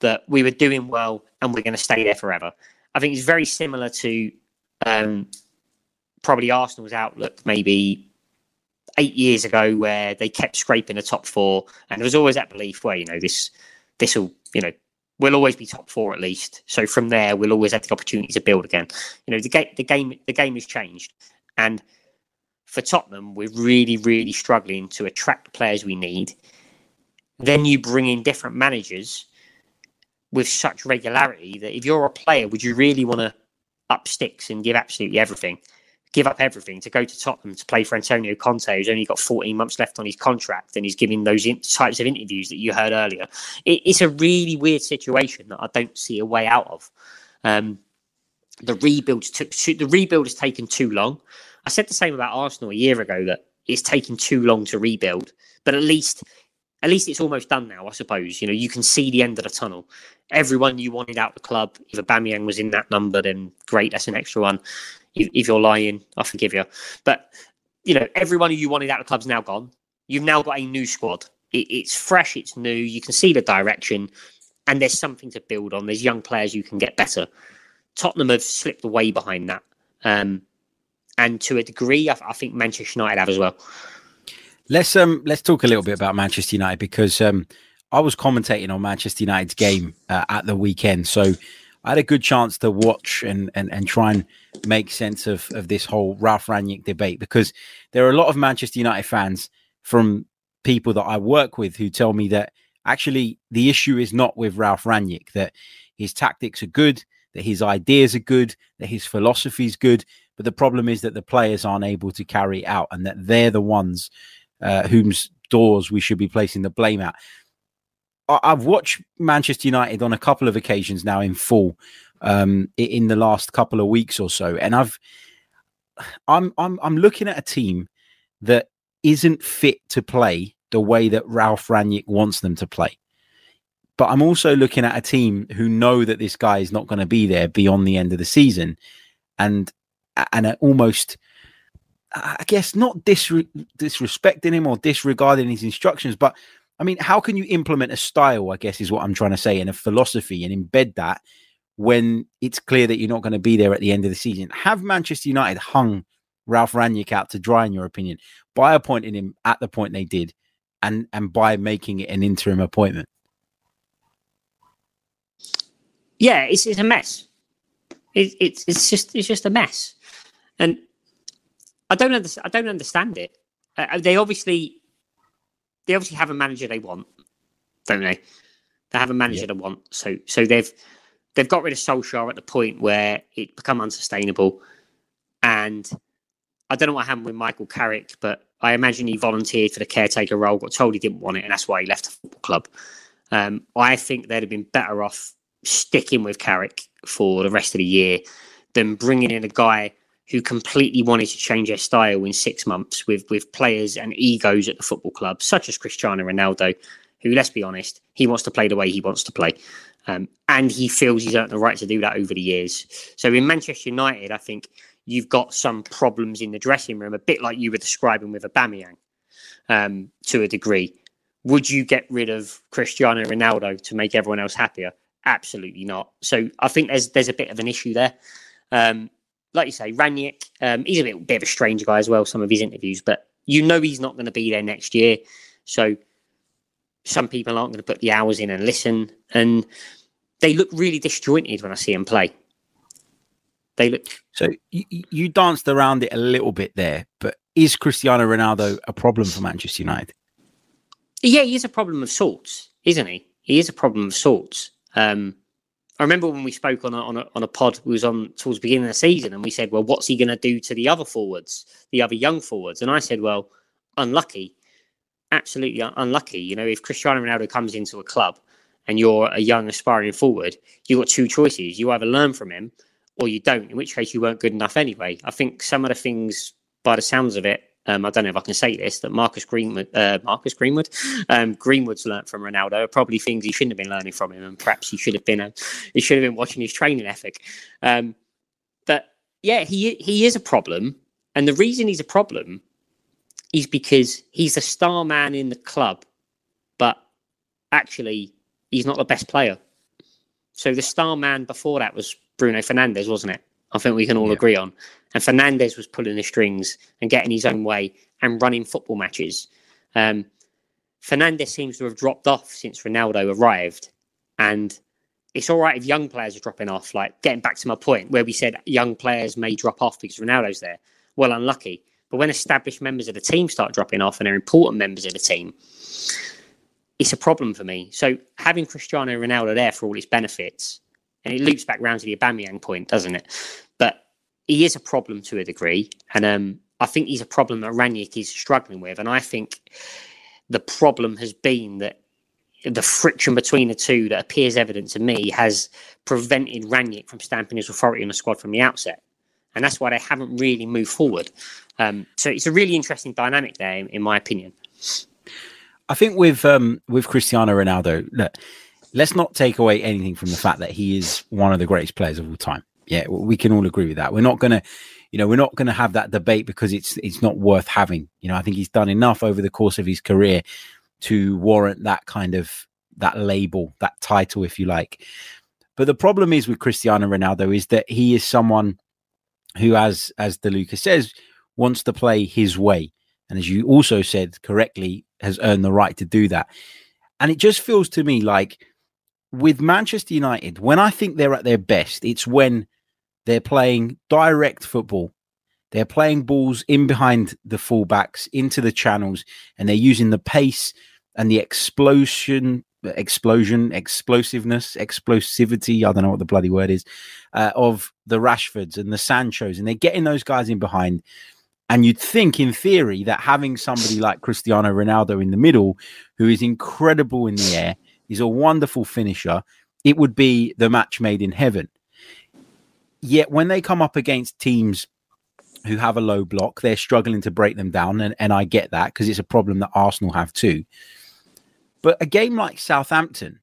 that we were doing well and we're going to stay there forever. I think it's very similar to um, probably Arsenal's outlook maybe eight years ago where they kept scraping the top four, and there was always that belief where you know this this will you know we'll always be top four at least. So from there, we'll always have the opportunity to build again. You know, the game the game the game has changed, and for Tottenham, we're really really struggling to attract the players we need. Then you bring in different managers with such regularity that if you're a player, would you really want to up sticks and give absolutely everything? Give up everything to go to Tottenham to play for Antonio Conte, who's only got 14 months left on his contract, and he's giving those in- types of interviews that you heard earlier. It, it's a really weird situation that I don't see a way out of. Um, the rebuild took the rebuild has taken too long. I said the same about Arsenal a year ago that it's taken too long to rebuild, but at least at least it's almost done now, I suppose. You know, you can see the end of the tunnel. Everyone you wanted out the club, if a Aubameyang was in that number, then great, that's an extra one if you're lying, I forgive you. But you know, everyone you wanted out of the club's now gone. You've now got a new squad. It, it's fresh, it's new. You can see the direction, and there's something to build on. There's young players you can get better. Tottenham have slipped away behind that, um, and to a degree, I, I, think Manchester United have as well. Let's um let's talk a little bit about Manchester United because um I was commentating on Manchester United's game uh, at the weekend, so I had a good chance to watch and and, and try and make sense of, of this whole Ralph Rangnick debate because there are a lot of Manchester United fans from people that I work with who tell me that actually the issue is not with Ralph Rangnick, that his tactics are good, that his ideas are good, that his philosophy is good, but the problem is that the players aren't able to carry out and that they're the ones uh, whose doors we should be placing the blame at. I've watched Manchester United on a couple of occasions now in full um, in the last couple of weeks or so, and I've I'm I'm I'm looking at a team that isn't fit to play the way that Ralph Rangnick wants them to play. But I'm also looking at a team who know that this guy is not going to be there beyond the end of the season, and and almost, I guess, not disre- disrespecting him or disregarding his instructions, but I mean, how can you implement a style, I guess, is what I'm trying to say, and a philosophy and embed that when it's clear that you're not going to be there at the end of the season? Have Manchester United hung Ralph Rangnick out to dry, in your opinion, by appointing him at the point they did and, and by making it an interim appointment? Yeah, it's, it's a mess. It, it's it's just it's just a mess, and I don't understand. I don't understand it. Uh, they obviously they obviously have a manager they want, don't they? They have a manager yeah. they want. So so they've they've got rid of Solskjaer at the point where it become unsustainable. And I don't know what happened with Michael Carrick, but I imagine he volunteered for the caretaker role, got told he didn't want it, and that's why he left the football club. Um, I think they'd have been better off sticking with Carrick for the rest of the year than bringing in a guy who completely wanted to change their style in six months with with players and egos at the football club, such as Cristiano Ronaldo, who, let's be honest, he wants to play the way he wants to play. Um, and he feels he's earned the right to do that over the years. So in Manchester United, I think you've got some problems in the dressing room, a bit like you were describing with Aubameyang, um, to a degree. Would you get rid of Cristiano Ronaldo to make everyone else happier? Absolutely not. So I think there's there's a bit of an issue there. Um, like you say, Rangnick, um, he's a bit, bit of a strange guy as well. Some of his interviews, but you know he's not going to be there next year. So some people aren't going to put the hours in and listen, and they look really disjointed when I see him play. They look So you, you danced around it a little bit there, but is Cristiano Ronaldo a problem for Manchester United? Yeah, he is a problem of sorts, isn't he? He is a problem of sorts. Um, I remember when we spoke on a, on a, on a pod, we was on towards the beginning of the season, and we said, "Well, what's he going to do to the other forwards, the other young forwards?" And I said, "Well, unlucky, absolutely unlucky. You know, if Cristiano Ronaldo comes into a club and you're a young aspiring forward, you've got two choices: you either learn from him or you don't. In which case, you weren't good enough anyway. I think some of the things, by the sounds of it, um, I don't know if I can say this, that Marcus Greenwood, uh, Marcus Greenwood, um, Greenwood's learnt from Ronaldo are probably things he shouldn't have been learning from him, and perhaps he should have been, a, he should have been watching his training ethic. Um, but yeah, he he is a problem, and the reason he's a problem is because he's a star man in the club, but actually he's not the best player. So the star man before that was Bruno Fernandes, wasn't it? I think we can all Yeah. agree on. And Fernandes was pulling the strings and getting his own way and running football matches. Um, Fernandes seems to have dropped off since Ronaldo arrived. And it's all right if young players are dropping off, like getting back to my point where we said young players may drop off because Ronaldo's there. Well, unlucky. But when established members of the team start dropping off and they're important members of the team, it's a problem for me. So having Cristiano Ronaldo there for all its benefits, and it loops back round to the Aubameyang point, doesn't it? But he is a problem to a degree, and um, I think he's a problem that Rangnick is struggling with, and I think the problem has been that the friction between the two that appears evident to me has prevented Rangnick from stamping his authority on the squad from the outset, and that's why they haven't really moved forward. Um, so it's a really interesting dynamic there, in, in my opinion. I think with um with Cristiano Ronaldo, look, let's not take away anything from the fact that he is one of the greatest players of all time. Yeah, we can all agree with that. We're not gonna, you know, we're not gonna have that debate because it's it's not worth having. You know, I think he's done enough over the course of his career to warrant that kind of that label, that title, if you like. But the problem is with Cristiano Ronaldo is that he is someone who, as as De Luca says, wants to play his way, and as you also said correctly, has earned the right to do that. And it just feels to me like with Manchester United, when I think they're at their best, it's when they're playing direct football. They're playing balls in behind the fullbacks into the channels, and they're using the pace and the explosion, explosion, explosiveness, explosivity. I don't know what the bloody word is uh, of the Rashfords and the Sanchos, and they're getting those guys in behind. And you'd think, in theory, that having somebody like Cristiano Ronaldo in the middle, who is incredible in the air, is a wonderful finisher, it would be the match made in heaven. Yet when they come up against teams who have a low block, they're struggling to break them down. And, and I get that because it's a problem that Arsenal have too. But a game like Southampton,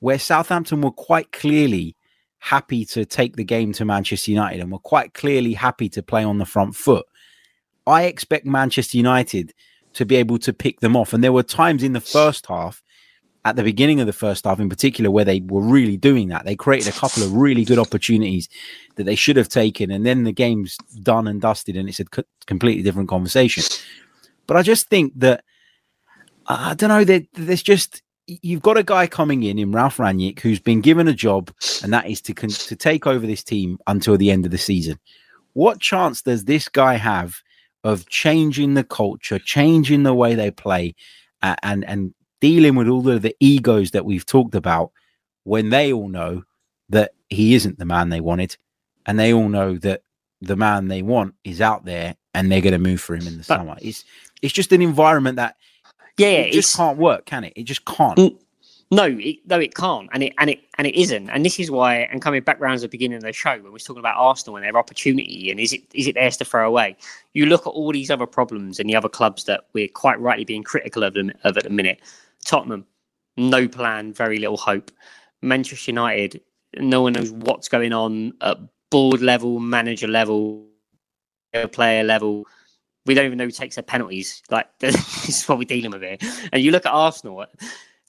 where Southampton were quite clearly happy to take the game to Manchester United and were quite clearly happy to play on the front foot, I expect Manchester United to be able to pick them off. And there were times in the first half, at the beginning of the first half in particular, where they were really doing that. They created a couple of really good opportunities that they should have taken. And then the game's done and dusted, and it's a co- completely different conversation. But I just think that, I don't know, that there's just, you've got a guy coming in in Ralph Rangnick who's been given a job, and that is to con- to take over this team until the end of the season. What chance does this guy have of changing the culture, changing the way they play, and and dealing with all of the egos that we've talked about when they all know that he isn't the man they wanted, and they all know that the man they want is out there, and they're going to move for him in the But- summer. It's it's just an environment that Yeah, it just can't work, can it? It just can't. No, it, no, it can't, and it and it and it isn't. And this is why. And coming back round to the beginning of the show, when we we're talking about Arsenal and their opportunity, and is it is it theirs to throw away? You look at all these other problems and the other clubs that we're quite rightly being critical of them of at the minute. Tottenham, no plan, very little hope. Manchester United, no one knows what's going on at board level, manager level, player level. We don't even know who takes their penalties. Like this is what we're dealing with here. And you look at Arsenal,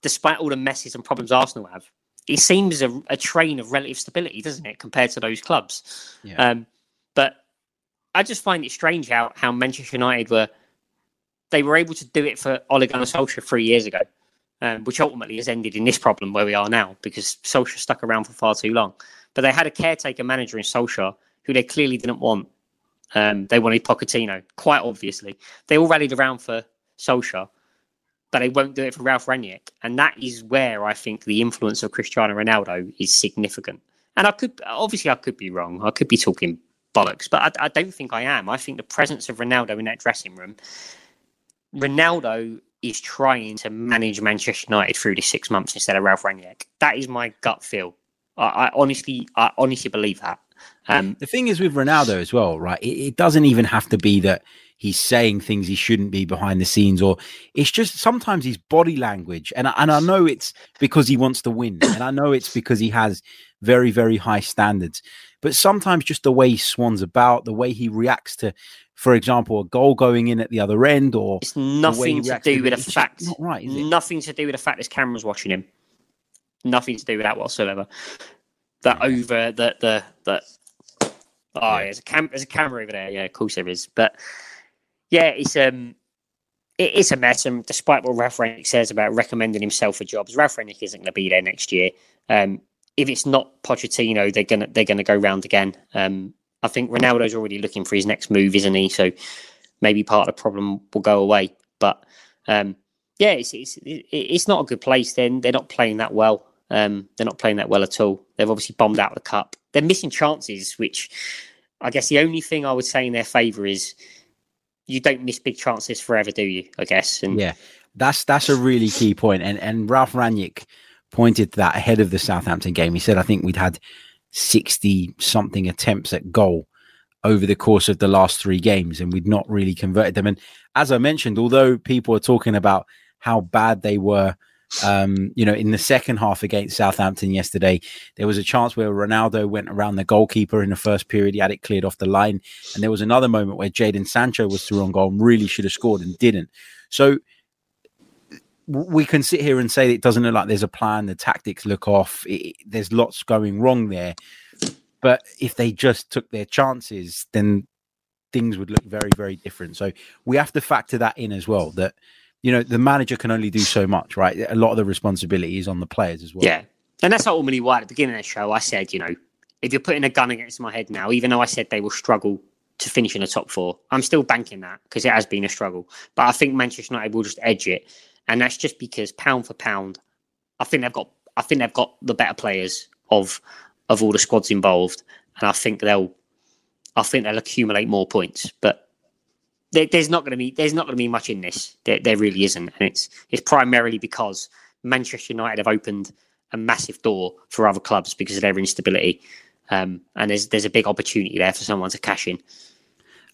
despite all the messes and problems Arsenal have, it seems a, a train of relative stability, doesn't it, compared to those clubs? Yeah. Um, but I just find it strange how how Manchester United were they were able to do it for Ole Gunnar Solskjaer three years ago, um, which ultimately has ended in this problem where we are now because Solskjaer stuck around for far too long. But they had a caretaker manager in Solskjaer who they clearly didn't want. Um, they wanted Pochettino, quite obviously. They all rallied around for Solskjaer, but they won't do it for Ralph Rangnick. And that is where I think the influence of Cristiano Ronaldo is significant. And I could, obviously, I could be wrong. I could be talking bollocks, but I, I don't think I am. I think the presence of Ronaldo in that dressing room, Ronaldo is trying to manage Manchester United through the six months instead of Ralph Rangnick. That is my gut feel. I, I honestly, I honestly believe that. Um, The thing is with Ronaldo as well, right? It, it doesn't even have to be that he's saying things he shouldn't be behind the scenes, or it's just sometimes his body language. And and I know it's because he wants to win, and I know it's because he has very very high standards. But sometimes just the way he swans about, the way he reacts to, for example, a goal going in at the other end, or it's the way he nothing to do with the fact. not right, is it? Nothing to do with the fact there's cameras watching him. Nothing to do with that whatsoever. That over the the the. Oh, Yeah. there's a cam. There's a camera over there. Yeah, of course there is. But yeah, it's um, it's a mess. And despite what Ralph Rangnick says about recommending himself for jobs, Ralph Rangnick isn't going to be there next year. Um, if it's not Pochettino, they're gonna they're gonna go round again. Um, I think Ronaldo's already looking for his next move, isn't he? So maybe part of the problem will go away. But um, yeah, it's it's it's not a good place. Then they're not playing that well. Um, they're not playing that well at all. They've obviously bombed out of the cup. They're missing chances, which I guess the only thing I would say in their favour is you don't miss big chances forever, do you? I guess. And Yeah, that's that's a really key point. And and Ralph Rangnick pointed to that ahead of the Southampton game. He said, I think we'd had sixty something attempts at goal over the course of the last three games, and we'd not really converted them. And as I mentioned, although people are talking about how bad they were. Um, you know, in the second half against Southampton yesterday, there was a chance where Ronaldo went around the goalkeeper in the first period. He had it cleared off the line. And there was another moment where Jadon Sancho was through on goal and really should have scored and didn't. So we can sit here and say it doesn't look like there's a plan. The tactics look off. It, there's lots going wrong there. But if they just took their chances, then things would look very, very different. So we have to factor that in as well. That you know the manager can only do so much, right? A lot of the responsibility is on the players as well. Yeah. And that's ultimately why at the beginning of the show I said, you know, if you're putting a gun against my head now, even though I said they will struggle to finish in the top four, I'm still banking that because it has been a struggle. But I think Manchester United will just edge it. And that's just because pound for pound, I think they've got I think they've got the better players of of all the squads involved. And I think they'll I think they'll accumulate more points. But there, there's not going to be there's not going to be much in this. There, there really isn't, and it's it's primarily because Manchester United have opened a massive door for other clubs because of their instability, um, and there's there's a big opportunity there for someone to cash in.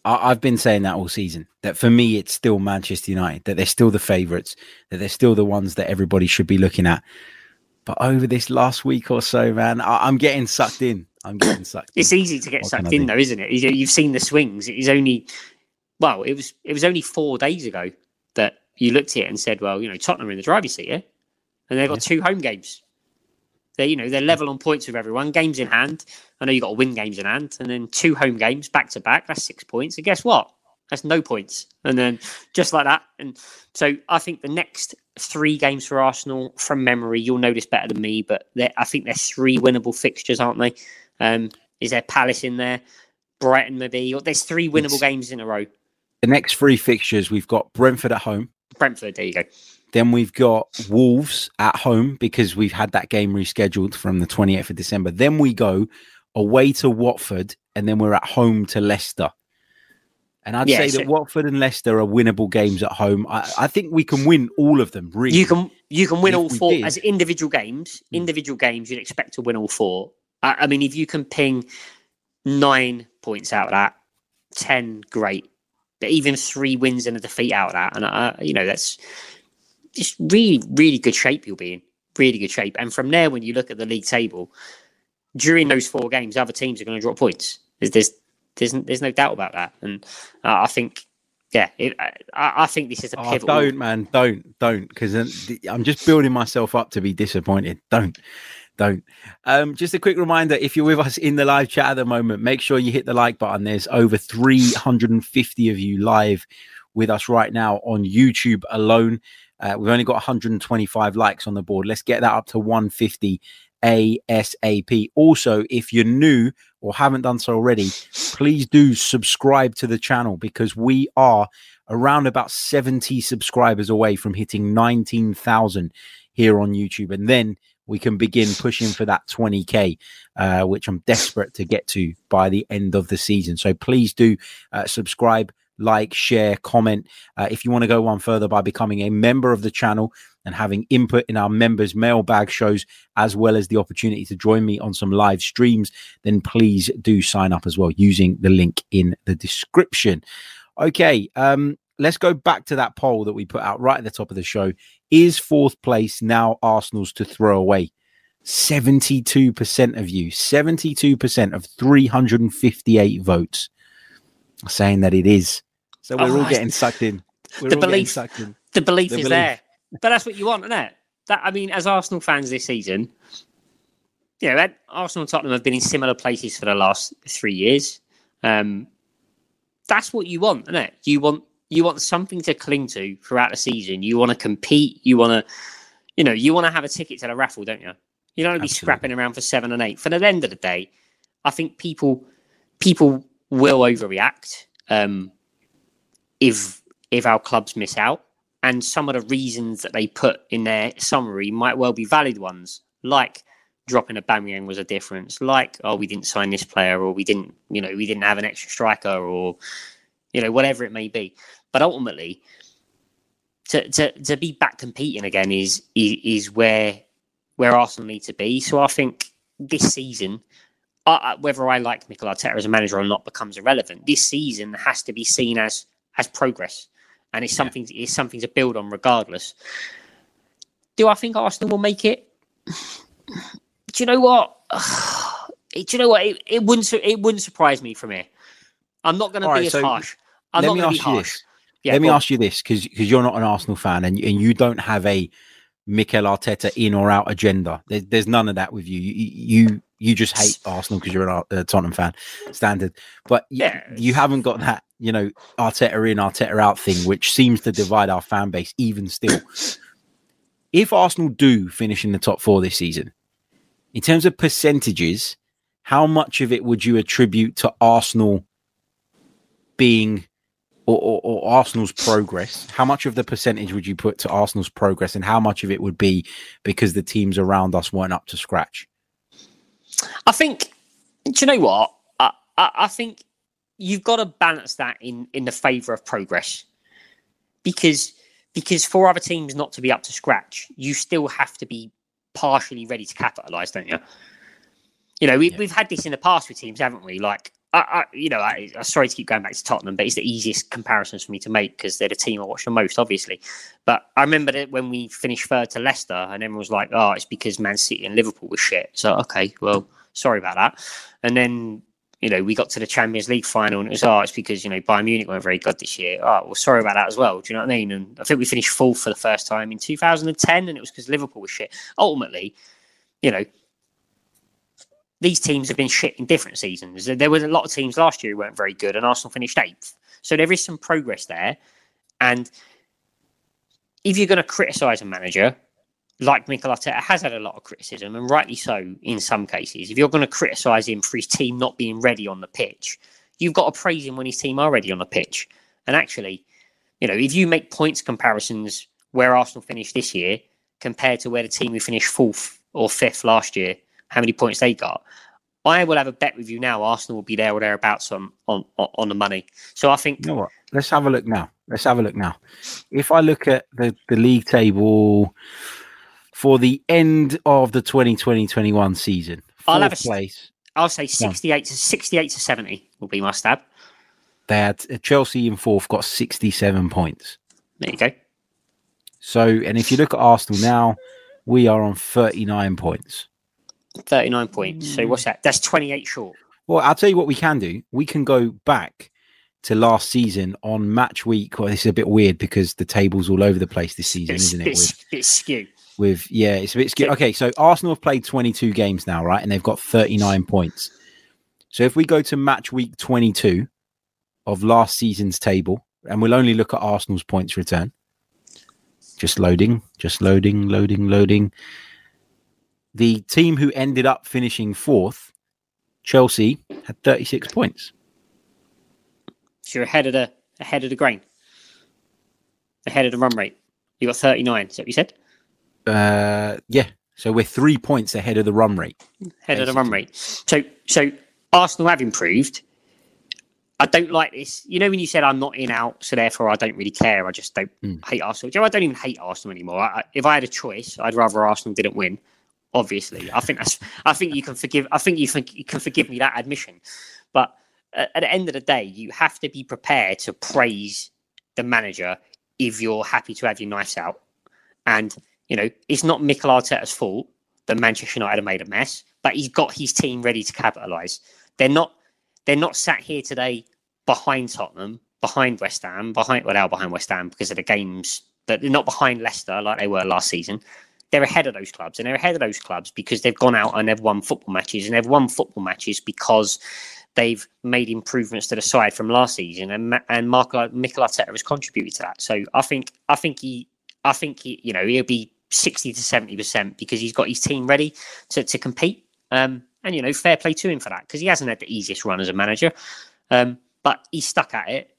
I, I've been saying that all season. That for me, it's still Manchester United. That they're still the favourites. That they're still the ones that everybody should be looking at. But over this last week or so, man, I, I'm getting sucked in. I'm getting sucked. It's in. easy to get What sucked in, do? though, isn't it? You- You've seen the swings. It is only well, it was it was only four days ago that you looked at it and said, well, you know, Tottenham are in the driver's seat, yeah, and they've got two home games. They, you know, they're level on points with everyone. Games in hand. I know you have got to win games in hand, and then two home games back to back. That's six points. And guess what? That's no points. And then just like that. And so I think the next three games for Arsenal, from memory, you'll know this better than me, but I think they're three winnable fixtures, aren't they? Um, is there Palace in there? Brighton maybe? Or there's three winnable It's- games in a row. the next three fixtures. We've got Brentford at home. Brentford, there you go. Then we've got Wolves at home because we've had that game rescheduled from the 28th of December. Then we go away to Watford, and then we're at home to Leicester. And I'd Yeah, say that Watford and Leicester are winnable games at home. I, I think we can win all of them. Really, You can you can win all four did- as individual games. Hmm. Individual games, you'd expect to win all four. I, I mean, if you can ping nine points out of that, ten, great. But even three wins and a defeat out of that, and uh, you know that's just really, really good shape you'll be in. Really good shape. And from there, when you look at the league table, during those four games, other teams are going to drop points. There's there's there's, there's no doubt about that. And uh, I think, yeah, it, I, I think this is a Oh, don't, man, don't, don't, because I'm just building myself up to be disappointed. Don't. Don't. Um, just a quick reminder if you're with us in the live chat at the moment, make sure you hit the like button. There's over 350 of you live with us right now on YouTube alone. Uh, we've only got 125 likes on the board. Let's get that up to 150 ASAP. Also, if you're new or haven't done so already, please do subscribe to the channel because we are around about 70 subscribers away from hitting 19,000 here on YouTube. And then we can begin pushing for that 20k, uh, which I'm desperate to get to by the end of the season. So please do uh, subscribe, like, share, comment. Uh, if you want to go one further by becoming a member of the channel and having input in our members' mailbag shows, as well as the opportunity to join me on some live streams, then please do sign up as well using the link in the description. Okay, um, let's go back to that poll that we put out right at the top of the show. Is fourth place now Arsenal's to throw away? 72% of you, 72% of 358 votes saying that it is. So we're Oh, all getting sucked in. We're the all getting belief- sucked in. The belief The is belief. there, but that's what you want, isn't it? That I mean, as Arsenal fans this season, you know, Arsenal and Tottenham have been in similar places for the last three years. Um, that's what you want, isn't it? You want you want something to cling to throughout the season. You want to compete. You want to, you know, you want to have a ticket to the raffle, don't you? You don't want to be Absolutely. scrapping around for seven and eight. For the end of the day, I think people people will overreact um, if if our clubs miss out, and some of the reasons that they put in their summary might well be valid ones, like dropping Aubameyang was a difference, like oh we didn't sign this player, or we didn't you know we didn't have an extra striker, or you know whatever it may be. But ultimately, to to to be back competing again is is, is where where Arsenal need to be. So I think this season. Uh, whether I like Mikel Arteta as a manager or not becomes irrelevant. This season has to be seen as as progress, and it's Yeah. something it's something to build on regardless. Do I think Arsenal will make it? Do you know what? Do you know what? It, it wouldn't it wouldn't surprise me from here. I'm not going to be right, as so harsh. I'm Let not me going to be ask you harsh. this. Yeah, Let me on. ask you this because because you're not an Arsenal fan and and you don't have a Mikel Arteta in or out agenda. There, there's none of that with you. You you, you just hate Arsenal because you're a uh, Tottenham fan, standard. But Yeah. you haven't got that you know Arteta in Arteta out thing, which seems to divide our fan base even still. if Arsenal do finish in the top four this season, in terms of percentages, how much of it would you attribute to Arsenal being or, or, or Arsenal's progress? How much of the percentage would you put to Arsenal's progress, and how much of it would be because the teams around us weren't up to scratch? I think. Do you know what? I, I, I think you've got to balance that in in the favour of progress, because because for other teams not to be up to scratch, you still have to be partially ready to capitalise, don't you? You know, we, Yeah. we've had this in the past with teams, haven't we? Like, I, you know, I, I'm sorry to keep going back to Tottenham, but it's the easiest comparisons for me to make because they're the team I watch the most, obviously. But I remember that when we finished third to Leicester, and everyone was like, "Oh, it's because Man City and Liverpool were shit." So, okay, well, sorry about that. And then, you know, we got to the Champions League final, and it was, "Oh, it's because you know Bayern Munich weren't very good this year." Oh, well, sorry about that as well. Do you know what I mean? And I think we finished fourth for the first time in 2010, and it was because Liverpool was shit. Ultimately, you know, these teams have been shit in different seasons. There were a lot of teams last year who weren't very good, and Arsenal finished eighth. So there is some progress there. And if you're going to criticise a manager, like Mikel Arteta has had a lot of criticism, and rightly so in some cases, if you're going to criticise him for his team not being ready on the pitch, you've got to praise him when his team are ready on the pitch. And actually, you know, if you make points comparisons where Arsenal finished this year compared to where the team who finished fourth or fifth last year, how many points they got, I will have a bet with you now. Arsenal will be there or thereabouts on on on the money. So I think You know what? Let's have a look now. Let's have a look now. If I look at the, the league table for the end of the 2020-21 season, I'll have a place, I'll say sixty-eight to sixty-eight to seventy will be my stab. they had uh, Chelsea in fourth, got 67 points. There you go. So, and if you look at Arsenal now, we are on 39 points. Thirty-nine points. So hmm. what's that? That's twenty-eight short. Well, I'll tell you what we can do. We can go back to last season on match week. Well, this is a bit weird because the table's all over the place this season, It's, isn't it? it's, With it's skew. with yeah, it's a bit scary. Okay, so Arsenal have played 22 games now, right? And they've got 39 points. So if we go to match week 22 of last season's table, and we'll only look at Arsenal's points return. Just loading, just loading, loading, loading. The team who ended up finishing fourth, Chelsea, had 36 points. So you're ahead of the ahead of the grain, ahead of the run rate. You got 39. Is that what you said? Uh, yeah. So we're three points ahead of the run rate. Ahead of the run rate. So so Arsenal have improved. I don't like this. You know, when you said I'm not in out, so therefore I don't really care. I just don't Mm. hate Arsenal. You know, I don't even hate Arsenal anymore. I- if I had a choice, I'd rather Arsenal didn't win. Obviously, I think that's. I think you can forgive. I think you think you can forgive me that admission. But at, the end of the day, you have to be prepared to praise the manager if you're happy to have your knives out. And you know, it's not Mikel Arteta's fault that Manchester United have made a mess, but he's got his team ready to capitalise. They're not. They're not sat here today behind Tottenham, behind West Ham, behind well, are behind West Ham because of the games. That they're not behind Leicester like they were last season. They're ahead of those clubs, and they're ahead of those clubs because they've gone out and they've won football matches, and they've won football matches because they've made improvements to the side from last season, and and Mark Mikel Arteta has contributed to that. So I think I think he I think he you know he'll be sixty to seventy percent because he's got his team ready to to compete. Um, and you know, fair play to him for that because he hasn't had the easiest run as a manager, um, but he's stuck at it.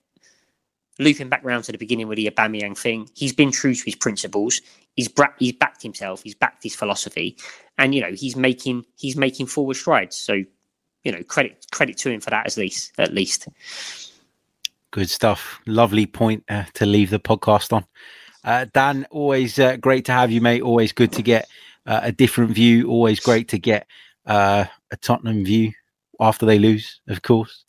Looping back round to the beginning with the Aubameyang thing, he's been true to his principles. He's bra- he's backed himself. He's backed his philosophy, and you know he's making he's making forward strides. So, you know, credit credit to him for that at least. At least. Good stuff. Lovely point uh, to leave the podcast on. Uh, Dan, always uh, great to have you, mate. Always good to get uh, a different view. Always great to get uh, a Tottenham view after they lose, of course.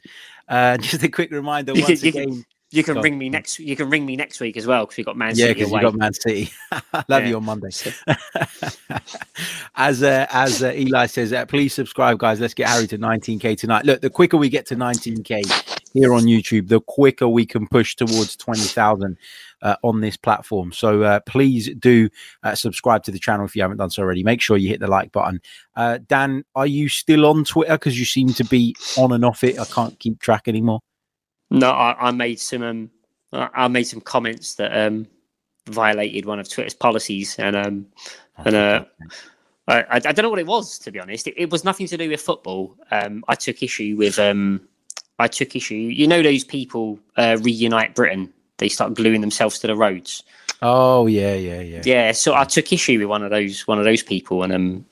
Uh, just a quick reminder once again. You can ring me next. You can ring me next week as well because we've got Man Yeah, City because you got Man City. Love Yeah. you on Monday. as uh, as uh, Eli says, uh, please subscribe, guys. Let's get Harry to 19k tonight. Look, the quicker we get to 19k here on YouTube, the quicker we can push towards 20,000 uh, on this platform. So uh, please do uh, subscribe to the channel if you haven't done so already. Make sure you hit the like button. Uh, Dan, are you still on Twitter? Because you seem to be on and off it. I can't keep track anymore. No, I, I made some. Um, I made some comments that um, violated one of Twitter's policies, and um, and uh, I, I I don't know what it was to be honest. It, it was nothing to do with football. Um, I took issue with. Um, I took issue. You know those people uh, reunite Britain. They start gluing themselves to the roads. oh yeah, yeah, yeah. Yeah, so I took issue with one of those one of those people, and um,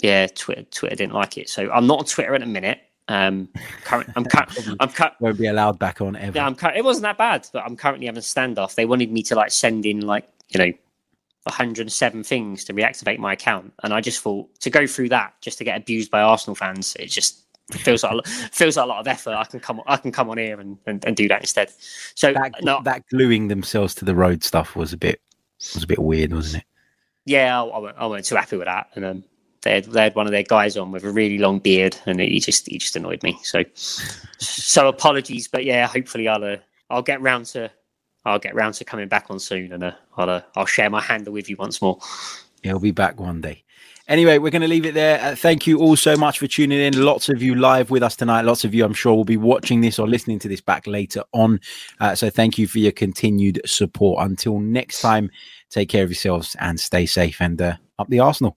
yeah, Twitter Twitter didn't like it. So I'm not on Twitter at the minute. Um, current, I'm cur- I'm cur- Won't be allowed back on ever. yeah, I'm. Cur- it wasn't that bad, but I'm currently having a standoff. They wanted me to like send in like you know, 107 things to reactivate my account, and I just thought to go through that just to get abused by Arsenal fans, it just feels like a, feels like a lot of effort. I can come I can come on here and, and, and do that instead. So that no, that gluing themselves to the road stuff was a bit was a bit weird, wasn't it? yeah, I, I, weren't, I weren't too happy with that, and um, they had, they had one of their guys on with a really long beard, and he just he just annoyed me. So so apologies, but yeah, hopefully I'll uh, I'll get round to. I'll get round to coming back on soon, and uh, I'll uh, I'll share my handle with you once more. He'll be back one day. Anyway, we're going to leave it there. Uh, thank you all so much for tuning in. Lots of you live with us tonight. Lots of you, I'm sure, will be watching this or listening to this back later on. Uh, so thank you for your continued support. Until next time, take care of yourselves and stay safe and uh, up the Arsenal.